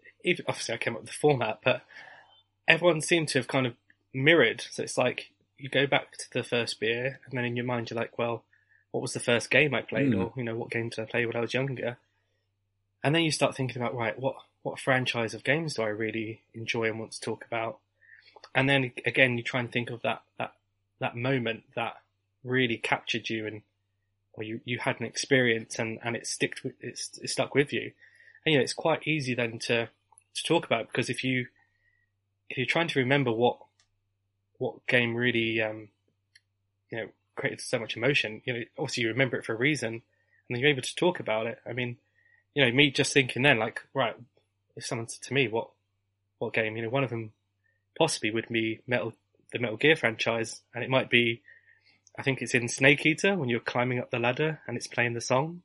obviously I came up with the format, but everyone seemed to have kind of mirrored. So it's like you go back to the first beer, and then in your mind you're like, well, what was the first game I played, Hmm. or you know, what game did I play when I was younger? And then you start thinking about right, what what franchise of games do I really enjoy and want to talk about? And then again, you try and think of that that that moment that really captured you and or you, you had an experience and, and it sticked with, it's, it stuck with you. And, you know, it's quite easy then to, to talk about because if you, if you're trying to remember what, what game really, um, you know, created so much emotion, you know, obviously you remember it for a reason. and then you're able to talk about it. I mean, you know, me just thinking then, like, right, if someone said to me, what, what game, you know, one of them possibly would be Metal, the Metal Gear franchise, and it might be, I think it's in Snake Eater when you're climbing up the ladder and it's playing the song.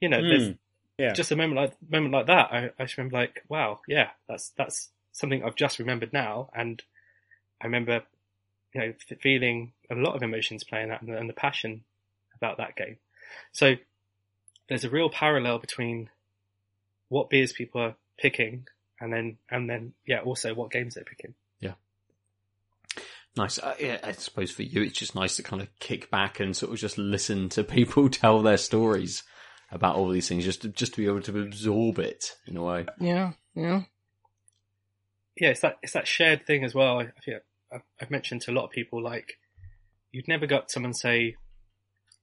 You know, there's Mm, yeah. just a moment like moment like that. I, I just remember like, wow, yeah, that's that's something I've just remembered now, and I remember, you know, feeling a lot of emotions playing that and the, and the passion about that game. So there's a real parallel between what beers people are picking and then and then yeah, also what games they're picking. Yeah nice. Uh, yeah, I suppose for you, it's just nice to kind of kick back and sort of just listen to people tell their stories about all these things, just to, just to be able to absorb it in a way. Yeah, yeah. yeah, it's that it's that shared thing as well. I feel I've, I've mentioned to a lot of people like you'd never got someone say,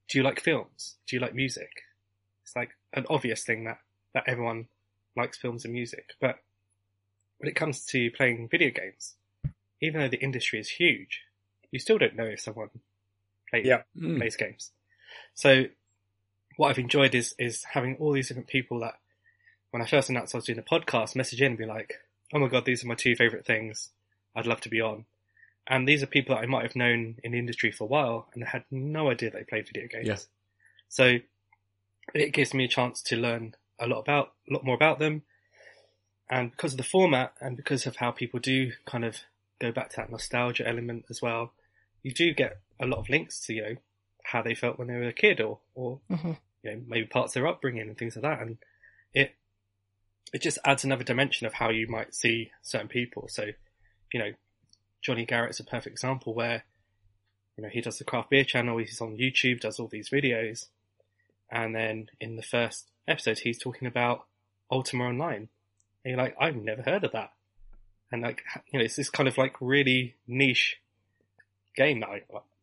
"Do you like films? Do you like music?" It's like an obvious thing that that everyone likes films and music, but when it comes to playing video games, even though the industry is huge, you still don't know if someone plays Yeah. Mm. plays games. So what I've enjoyed is is having all these different people that when I first announced I was doing a podcast, message in and be like, "Oh my god, these are my two favorite things. I'd love to be on." And these are people that I might have known in the industry for a while and had no idea they played video games. Yeah. So it gives me a chance to learn a lot about a lot more about them. And because of the format and because of how people do kind of go back to that nostalgia element as well, you do get a lot of links to, you know, how they felt when they were a kid or, or hmm you know, maybe parts of their upbringing and things like that. And it, it just adds another dimension of how you might see certain people. So, you know, Johnny Garrett's a perfect example where, you know, he does the craft beer channel, he's on YouTube, does all these videos. And then in the first episode, he's talking about Ultima Online. And you're like, I've never heard of that. And like, you know, it's this kind of like really niche game, I,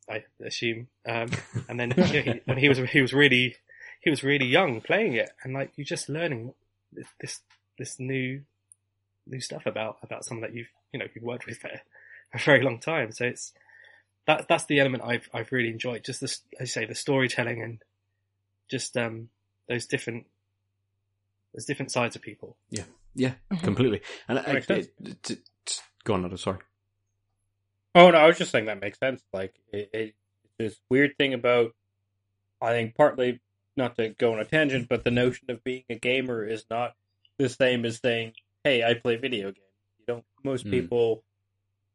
I assume. Um, and then yeah, he, and he was, he was really, he was really young playing it. And like, you're just learning this, this, this new, new stuff about, about someone that you've, you know, you've worked with for a very long time. So it's, that, that's the element I've, I've really enjoyed. Just this, as you say, the storytelling and just, um, those different, there's different sides of people. Yeah, Mhm. completely. And I, Makes sense. it- t- t- go on, Nada, sorry. Oh no, I was just saying that makes sense. Like it, it, this weird thing about, I think partly not to go on a tangent, but the notion of being a gamer is not the same as saying, "Hey, I play video games." You don't. Most Hmm. people,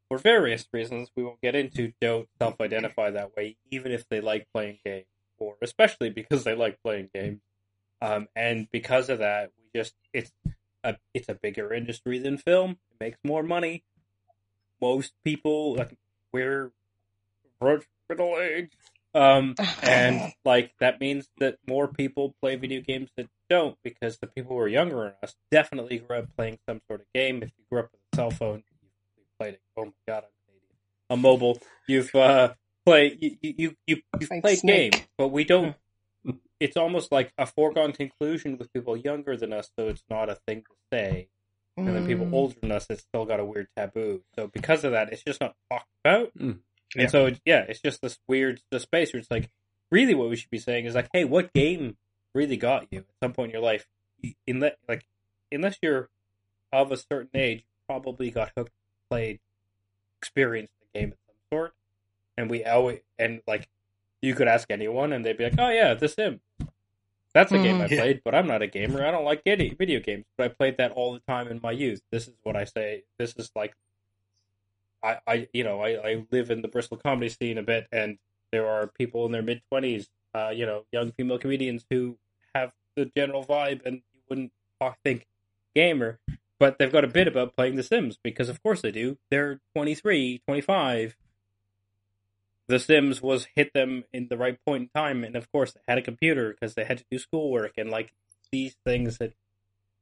for various reasons we won't get into, don't self-identify that way, even if they like playing games, or especially because they like playing games. Um, and because of that, we just it's a it's a bigger industry than film. It makes more money most people like we're approach middle age. Um, and like that means that more people play video games that don't because the people who are younger than us definitely grew up playing some sort of game. If you grew up with a cell phone, played it. Oh my god, I'm Canadian. A mobile, you've uh played you you you you've Like played Snake. games, but we don't. It's almost like a foregone conclusion with people younger than us, so it's not a thing to say and then people Mm. older than us, it's still got a weird taboo. So because of that, it's just not talked about. Mm. Yeah. And so, yeah, it's just this weird the space where it's like, really, what we should be saying is like, hey, what game really got you at some point in your life? Unless, like, unless you're of a certain age, probably got hooked, played, experienced the game of some sort. And we always and like, you could ask anyone, and they'd be like, oh yeah, The Sims. That's a game I Mhm. Yeah. played, but I'm not a gamer. I don't like any video games, but I played that all the time in my youth. This is what I say. This is like, I, I you know, I, I live in the Bristol comedy scene a bit, and there are people in their mid twenties, uh, you know, young female comedians who have the general vibe, and you wouldn't think gamer, but they've got a bit about playing The Sims because, of course, they do. They're 23, 25. The Sims was hit them in the right point in time, and of course, they had a computer because they had to do schoolwork and like these things that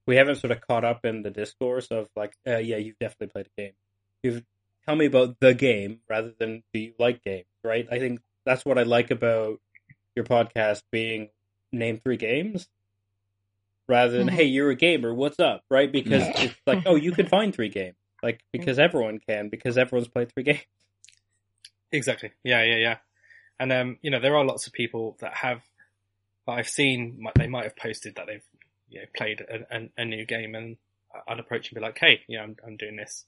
we haven't sort of caught up in the discourse of like, uh, yeah, you've definitely played a game. You've tell me about the game rather than do you like games, right? I think that's what I like about your podcast being name three games rather than Mhm. hey you're a gamer what's up right because Yeah. it's like oh you can find three games like because everyone can because everyone's played three games Exactly. Yeah, yeah, yeah. And um, you know, there are lots of people that have but I've seen they might have posted that they've you know played a, a, a new game, and I'd approach and be like, "Hey, you know, I'm, I'm doing this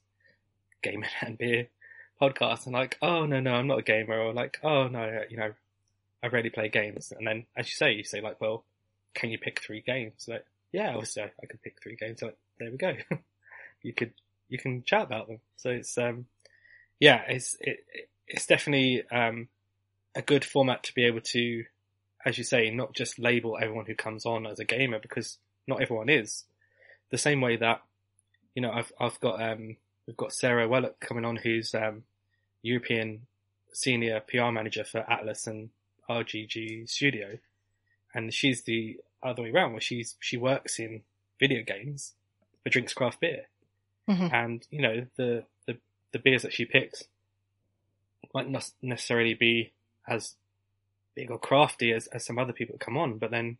game and beer podcast," and like, "Oh no, no, I'm not a gamer," or like, "Oh no, you know, I rarely play games," and then as you say, you say like, "Well, can you pick three games?" Like, yeah, I, I could pick three games. Like, there we go. you could you can chat about them. So it's um yeah, it's it, it's definitely um a good format to be able to, as you say, not just label everyone who comes on as a gamer because not everyone is. The same way that you know I've I've got um we've got Sarah Wellock coming on who's um European senior PR manager for Atlus and RGG Studio, and she's the other way around where she's she works in video games but drinks craft beer Mhm. and you know the, the the beers that she picks might not necessarily be as big or crafty as, as some other people that come on, but then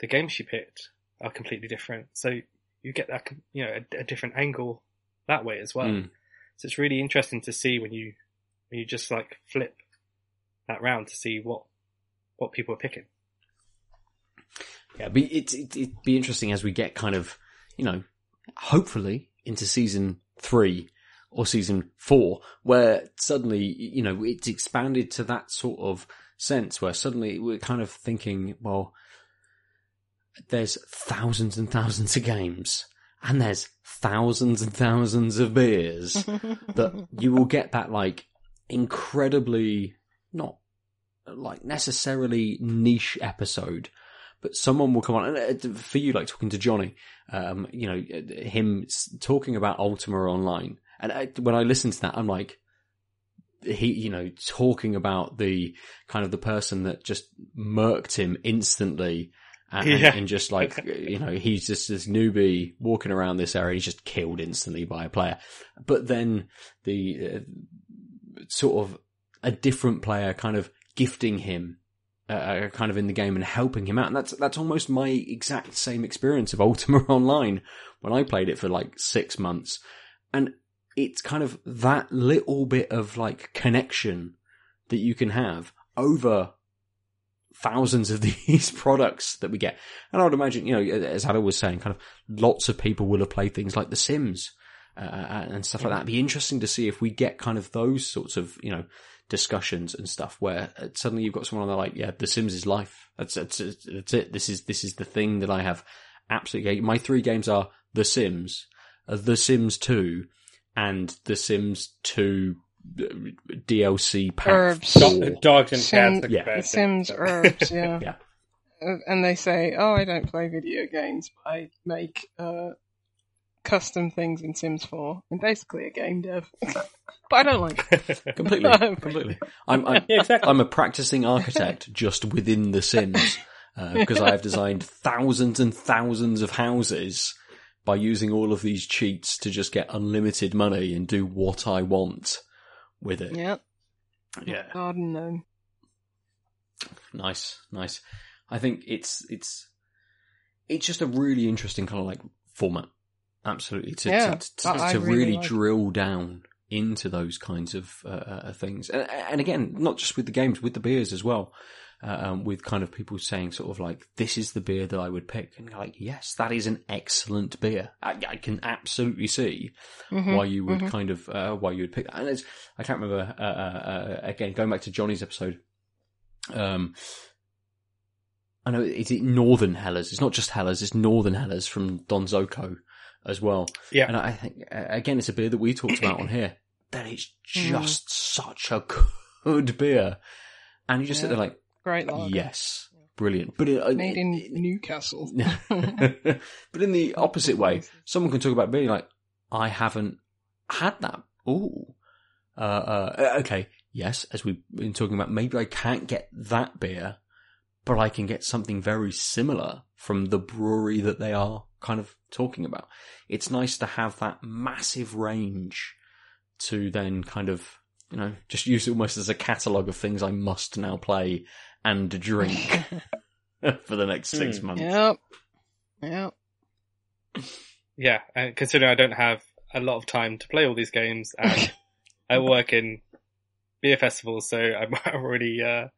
the games she picked are completely different. So you get that you know a, a different angle that way as well. Mm. So it's really interesting to see when you when you just like flip that round to see what what people are picking. Yeah, but it's it, it'd be interesting as we get kind of, you know, hopefully into season three or season four, where suddenly, you know, it's expanded to that sort of sense where suddenly we're kind of thinking, well, there's thousands and thousands of games and there's thousands and thousands of beers that you will get that like incredibly not like necessarily niche episode but someone will come on. And uh, for you like talking to johnny um you know uh, him talking about ultima online. And I, when i listen to that i'm like he you know talking about the kind of the person that just murked him instantly and, Yeah. and just like you know he's just this newbie walking around this area. He's just killed instantly by a player. But then the uh, sort of a different player kind of gifting him uh, kind of in the game and helping him out. And that's that's almost my exact same experience of Ultima Online when I played it for like six months, and it's kind of that little bit of like connection that you can have over thousands of these products that we get. And I would imagine, you know, as Ada was saying, kind of lots of people will have played things like The Sims uh, and stuff like that. It'd be interesting to see if we get kind of those sorts of, you know, discussions and stuff where uh, suddenly you've got someone on there like, yeah, The Sims is life. That's, that's, that's it. This is, this is the thing that I have absolutely. My three games are The Sims, uh, The Sims 2, and The Sims 2 uh, DLC pack Herbs. Do- dogs and Sim- cats. Yeah. The Sims herbs, yeah. Yeah. Uh, And they say, "Oh, I don't play video games, but I make uh, custom things in Sims 4." I'm basically a game dev, but I don't like. It. Completely, No. completely. I'm, I'm, Yeah, exactly. I'm a practicing architect just within The Sims uh, because I have designed thousands and thousands of houses by using all of these cheats to just get unlimited money and do what I want with it. Yeah, Yeah. garden gnome. Nice, nice. I think it's it's it's just a really interesting kind of like format. Absolutely, to Yeah, to, to, I- I to really really like drill down into those kinds of uh, uh, things, and, and again, not just with the games, with the beers as well. Uh, um, with kind of people saying sort of like, "This is the beer that I would pick," and you're like, "Yes, that is an excellent beer." I, I can absolutely see Mhm, why you would mhm. kind of uh, why you would pick that. And it's, I can't remember uh, uh, uh, again going back to Johnny's episode. Um, I know it's it Northern Helles. It's not just Helles. It's Northern Helles from Donzoko as well. Yeah. and I think uh, again it's a beer that we talked about on here. That is Mm. just such a good beer, and you just sit there like, Great lager. yes, brilliant. But it, uh, Made in it- Newcastle. but in the opposite way, someone can talk about beer like, I haven't had that. Ooh. Uh, uh, okay. Yes, as we've been talking about, maybe I can't get that beer, but I can get something very similar from the brewery that they are kind of talking about. It's nice to have that massive range to then kind of, you know, just use it almost as a catalogue of things I must now play and drink for the next six Hmm. months. Yep. Yep. yeah, and considering I don't have a lot of time to play all these games, and I work in beer festivals, so I'm already uh,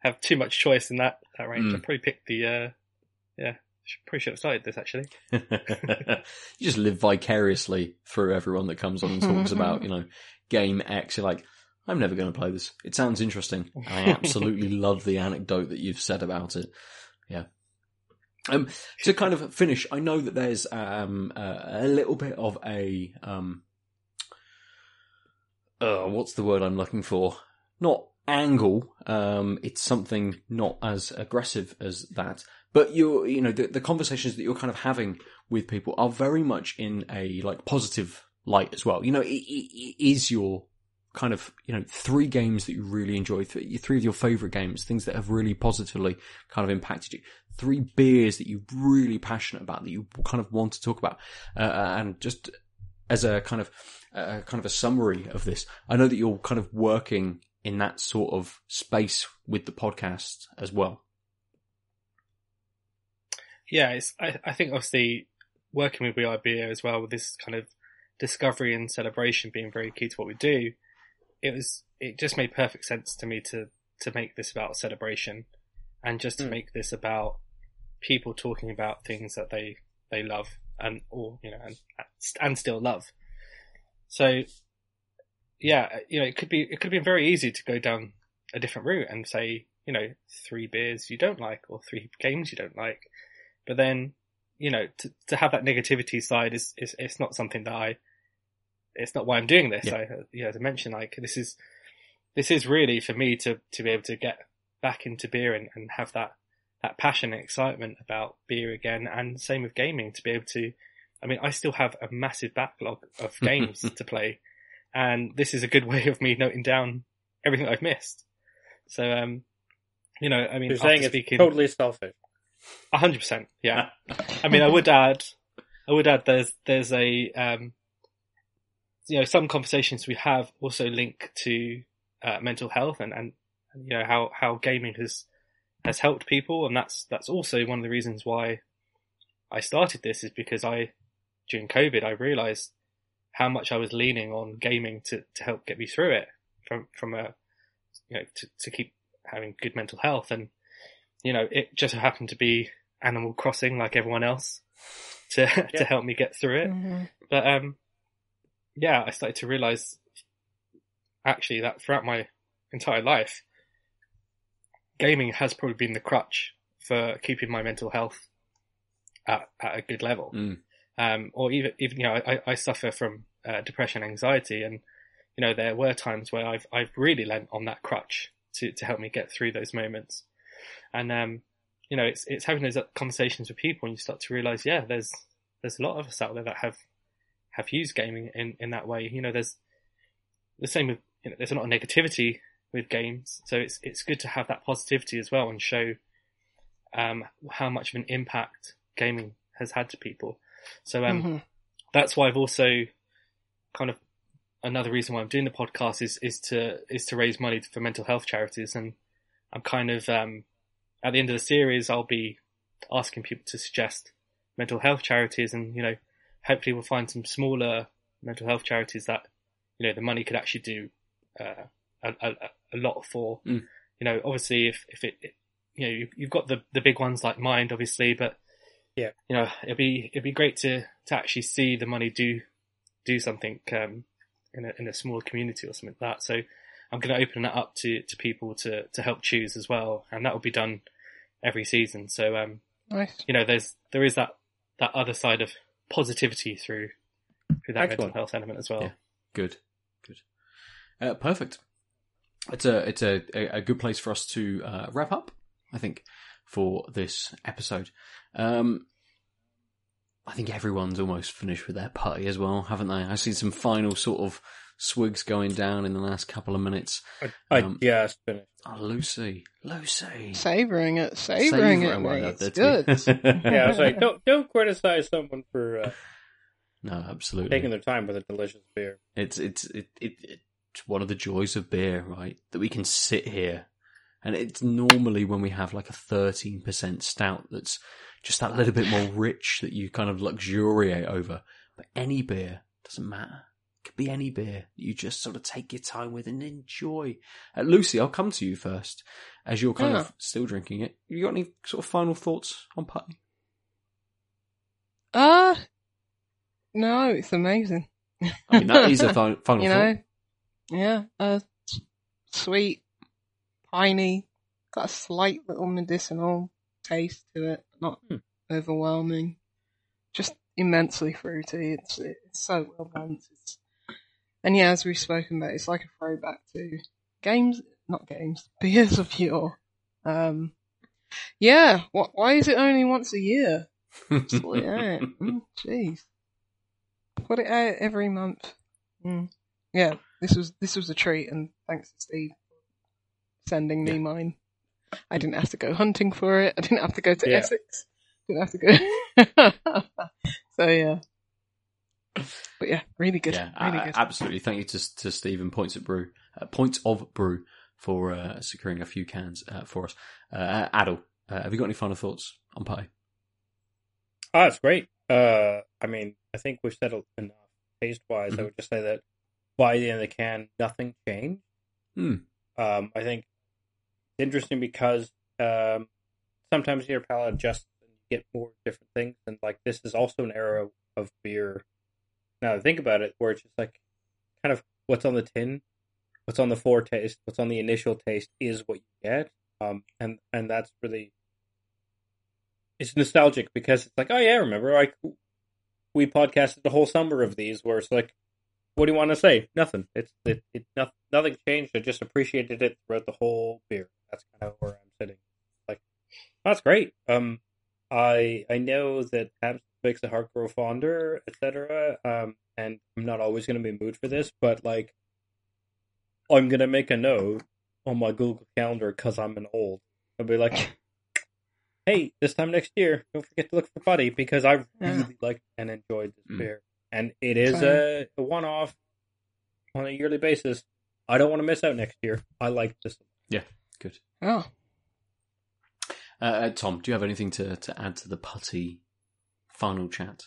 have too much choice in that, that range. Mm. I'd probably pick the, uh, yeah, should, probably should have started this actually. you just live vicariously through everyone that comes on and talks about, you know, game X. You're like, I'm never going to play this. It sounds interesting. I absolutely love the anecdote that you've said about it. Yeah. Um, to kind of finish, I know that there's um, uh, a little bit of a um, uh, what's the word I'm looking for? Not angle. Um, it's something not as aggressive as that. But you're, you know, the, the conversations that you're kind of having with people are very much in a like positive light as well. You know, it, it, it is your kind of, you know, three games that you really enjoy, three, three of your favorite games, things that have really positively kind of impacted you, three beers that you're really passionate about, that you kind of want to talk about, uh, and just as a kind of, uh, kind of a summary of this, I know that you're kind of working in that sort of space with the podcast as well. Yeah, it's, I, I think obviously working with Beer as well with this kind of discovery and celebration being very key to what we do, it was it just made perfect sense to me to to make this about celebration and just to Mm. make this about people talking about things that they they love and or you know and and still love. So yeah, you know, it could be it could have been very easy to go down a different route and say, you know, three beers you don't like or three games you don't like. But then, you know, to to have that negativity side is is it's not something that I it's not why I'm doing this. Yeah. I you know, as I mentioned, like this is this is really for me to to be able to get back into beer and, and have that that passion and excitement about beer again and same with gaming to be able to I mean I still have a massive backlog of games to play and this is a good way of me noting down everything I've missed. So um you know, I mean You're saying it's speaking totally selfish. A hundred percent, yeah. I mean, I would add, I would add, there's there's a, um, you know, some conversations we have also link to uh, mental health and, and you know how how gaming has has helped people, and that's that's also one of the reasons why I started this is because I during COVID I realised how much I was leaning on gaming to to help get me through it from from a you know to to keep having good mental health and you know, it just happened to be Animal Crossing like everyone else to Yeah. to help me get through it. Mhm. But um, yeah, I started to realize actually that throughout my entire life, gaming has probably been the crutch for keeping my mental health at, at a good level. Mm. Um, or even even you know, I, I suffer from uh, depression, anxiety, and you know there were times where I've I've really lent on that crutch to to help me get through those moments. And um, you know, it's it's having those conversations with people, and you start to realize, yeah, there's there's a lot of us out there that have have used gaming in in that way. You know, there's the same with you know, there's a lot of negativity with games, so it's it's good to have that positivity as well and show um, how much of an impact gaming has had to people. So um, Mhm. that's why I've also kind of another reason why I'm doing the podcast is is to is to raise money for mental health charities, and I'm kind of um, at the end of the series I'll be asking people to suggest mental health charities, and you know hopefully we'll find some smaller mental health charities that you know the money could actually do uh, a, a, a lot for. Mm. You know, obviously if if it, it you know you, you've got the the big ones like Mind, obviously, but Yeah. you know it'd be it'd be great to to actually see the money do do something um, in a in a smaller community or something like that. So I'm going to open that up to to people to to help choose as well, and that will be done every season. So um, Nice. you know, there's there is that that other side of positivity through through that Excellent. mental health element as well. Yeah. Good, good, uh, perfect. It's a it's a, a a good place for us to uh, wrap up. I think for this episode. Um, I think everyone's almost finished with their putty as well, haven't they? I see some final sort of swigs going down in the last couple of minutes. I, I Um, just finished. Oh, Lucy, Lucy, Savouring it, savouring it, Savouring mate. it, It's that's good. it. Yeah, I was like, don't don't criticize someone for uh, no, absolutely. taking their time with a delicious beer. It's it's it, it it's one of the joys of beer, right? That we can sit here, and it's normally when we have like a thirteen percent stout that's just that little bit more rich that you kind of luxuriate over. But any beer doesn't matter. Be any beer. You just sort of take your time with and enjoy. Uh, Lucy, I'll come to you first, as you're kind Yeah. of still drinking it. You got any sort of final thoughts on putty? Uh, no, it's amazing. I mean, that is a fi- final you thought. know, yeah, uh, sweet, piney, got a slight little medicinal taste to it, not Hmm. overwhelming, just immensely fruity. It's it's so well balanced. It's, and yeah, as we've spoken about, it's like a throwback to games, not games, beers of yore. Um, yeah, what? Why is it only once a year? Just put it out. Mm, Jeez. Put it out every month. Mm. Yeah, this was this was a treat, and thanks to Steve for sending me Yeah. mine. I didn't have to go hunting for it. I didn't have to go to Yeah. Essex. Didn't have to go. so yeah. But yeah, really good. Yeah, really uh, good. absolutely. Thank you to to Stephen Points at Brew, uh, Points of Brew, for uh, securing a few cans uh, for us. Uh, Adel, uh, have you got any final thoughts on pie? Oh, it's great. Uh, I mean, I think we've said enough taste wise. Mhm. I would just say that by the end of the can, nothing changed. Hmm. Um, I think it's interesting because um, sometimes your palate adjusts and you get more different things. And like this is also an era of beer. Now that I think about it, where it's just like kind of what's on the tin, what's on the foretaste, what's on the initial taste is what you get. Um, and and that's really it's nostalgic because it's like, oh yeah, remember like we podcasted the whole summer of these where it's like, what do you want to say? Nothing. It's it, it nothing, nothing changed. I just appreciated it throughout the whole beer. That's kind of where I'm sitting. Like, that's great. Um, I I know that Habs makes the heart grow fonder, etc. Um, and I'm not always going to be in mood for this, but like, I'm gonna make a note on my Google Calendar because I'm an old. I'll be like, hey, this time next year, don't forget to look for Putty because I really Yeah. liked and enjoyed this Mm. beer, and it is a, a one-off on a yearly basis. I don't want to miss out next year. I like this. Yeah, good. oh, Uh, uh, Tom, do you have anything to, to add to the putty final chat?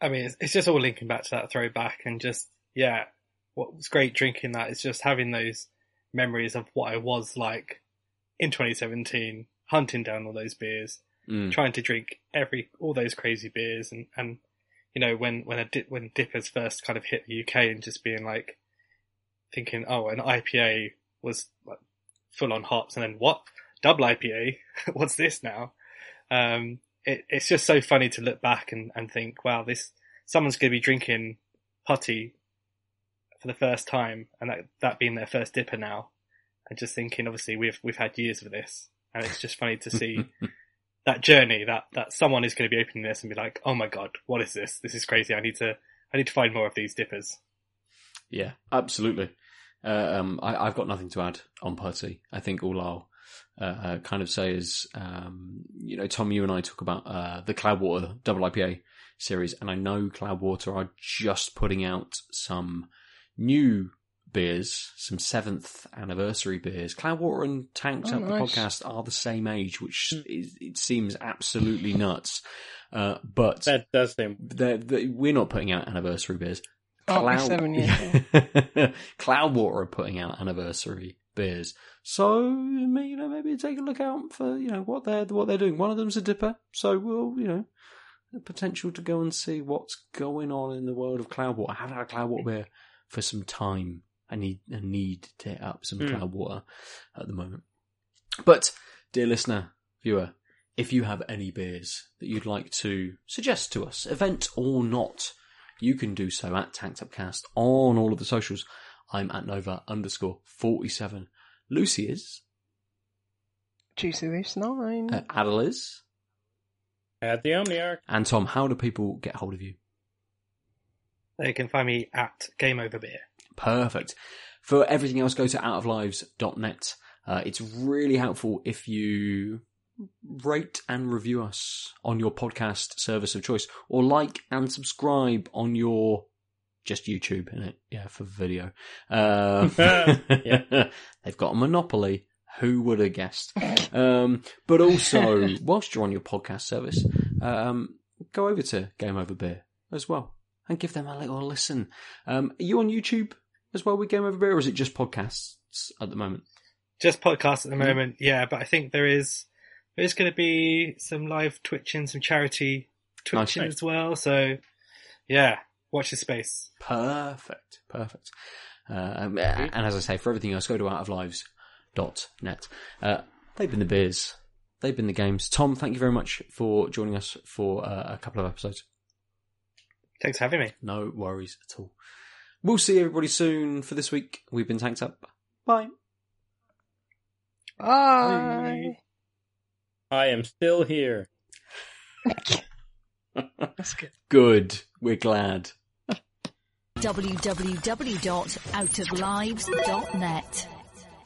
I mean, it's, it's just all linking back to that throwback and just, yeah, what was great drinking that is just having those memories of what I was like in 2017, hunting down all those beers, Mm. trying to drink every, all those crazy beers and, and, you know, when, when a dip, when dippers first kind of hit the UK and just being like, thinking, oh, an IPA was like full on hops and then what? Double IPA? What's this now? Um, it, it's just so funny to look back and, and think, wow, this someone's going to be drinking putty for the first time, and that, that being their first dipper now, and just thinking, obviously, we've we've had years of this, and it's just funny to see that journey that that someone is going to be opening this and be like, oh my god, what is this? This is crazy. I need to I need to find more of these dippers. Yeah, absolutely. Uh, um, I, I've got nothing to add on Putty. I think all I'll uh, uh, kind of say is, um, you know, Tom, you and I talk about uh, the Cloudwater Double IPA series, and I know Cloudwater are just putting out some new beers, some seventh anniversary beers. Cloudwater and Tanked Oh, Up the podcast are the same age, which is, it seems absolutely nuts. Uh, but That does seem they're, they we're not putting out anniversary beers. Can't be seven years Cloudwater are putting out anniversary beers, so you know maybe take a look out for you know what they're what they're doing. One of them's a dipper, so we'll you know the potential to go and see what's going on in the world of Cloudwater. I haven't had a Cloudwater beer for some time. I need I need to hit up some Hmm. Cloudwater at the moment. But dear listener, viewer, if you have any beers that you'd like to suggest to us, event or not, you can do so at Tanked Upcast on all of the socials. I'm at Nova underscore 47. Lucy is, Juicy Loose 9. uh, Adel is, at the Omniarch. and Tom, how do people get hold of you? They can find me at Game Over Beer. Perfect. For everything else, go to outoflives.net. Uh, it's really helpful if you rate and review us on your podcast service of choice, or like and subscribe on your just YouTube in it, yeah, for video. Uh, Yeah. they've got a monopoly. Who would have guessed? Um, but also, whilst you're on your podcast service, um, go over to Game Over Beer as well. and give them a little listen. Um, are you on YouTube as well with Game Over Beer, or is it just podcasts at the moment? Just podcasts at the Mhm. moment, yeah. But I think there is there is going to be some live twitching, some charity twitching Nice. as well. So yeah, watch the space. Perfect, perfect. Uh, um, and as I say, for everything else, go to outoflives.net. Uh, they've been the beers. They've been the games. Tom, thank you very much for joining us for uh, a couple of episodes. Thanks for having me. No worries at all. We'll see everybody soon for this week. We've been tanked up. Bye. Bye. I am still here. That's good. Good. We're glad. www.outoflives.net.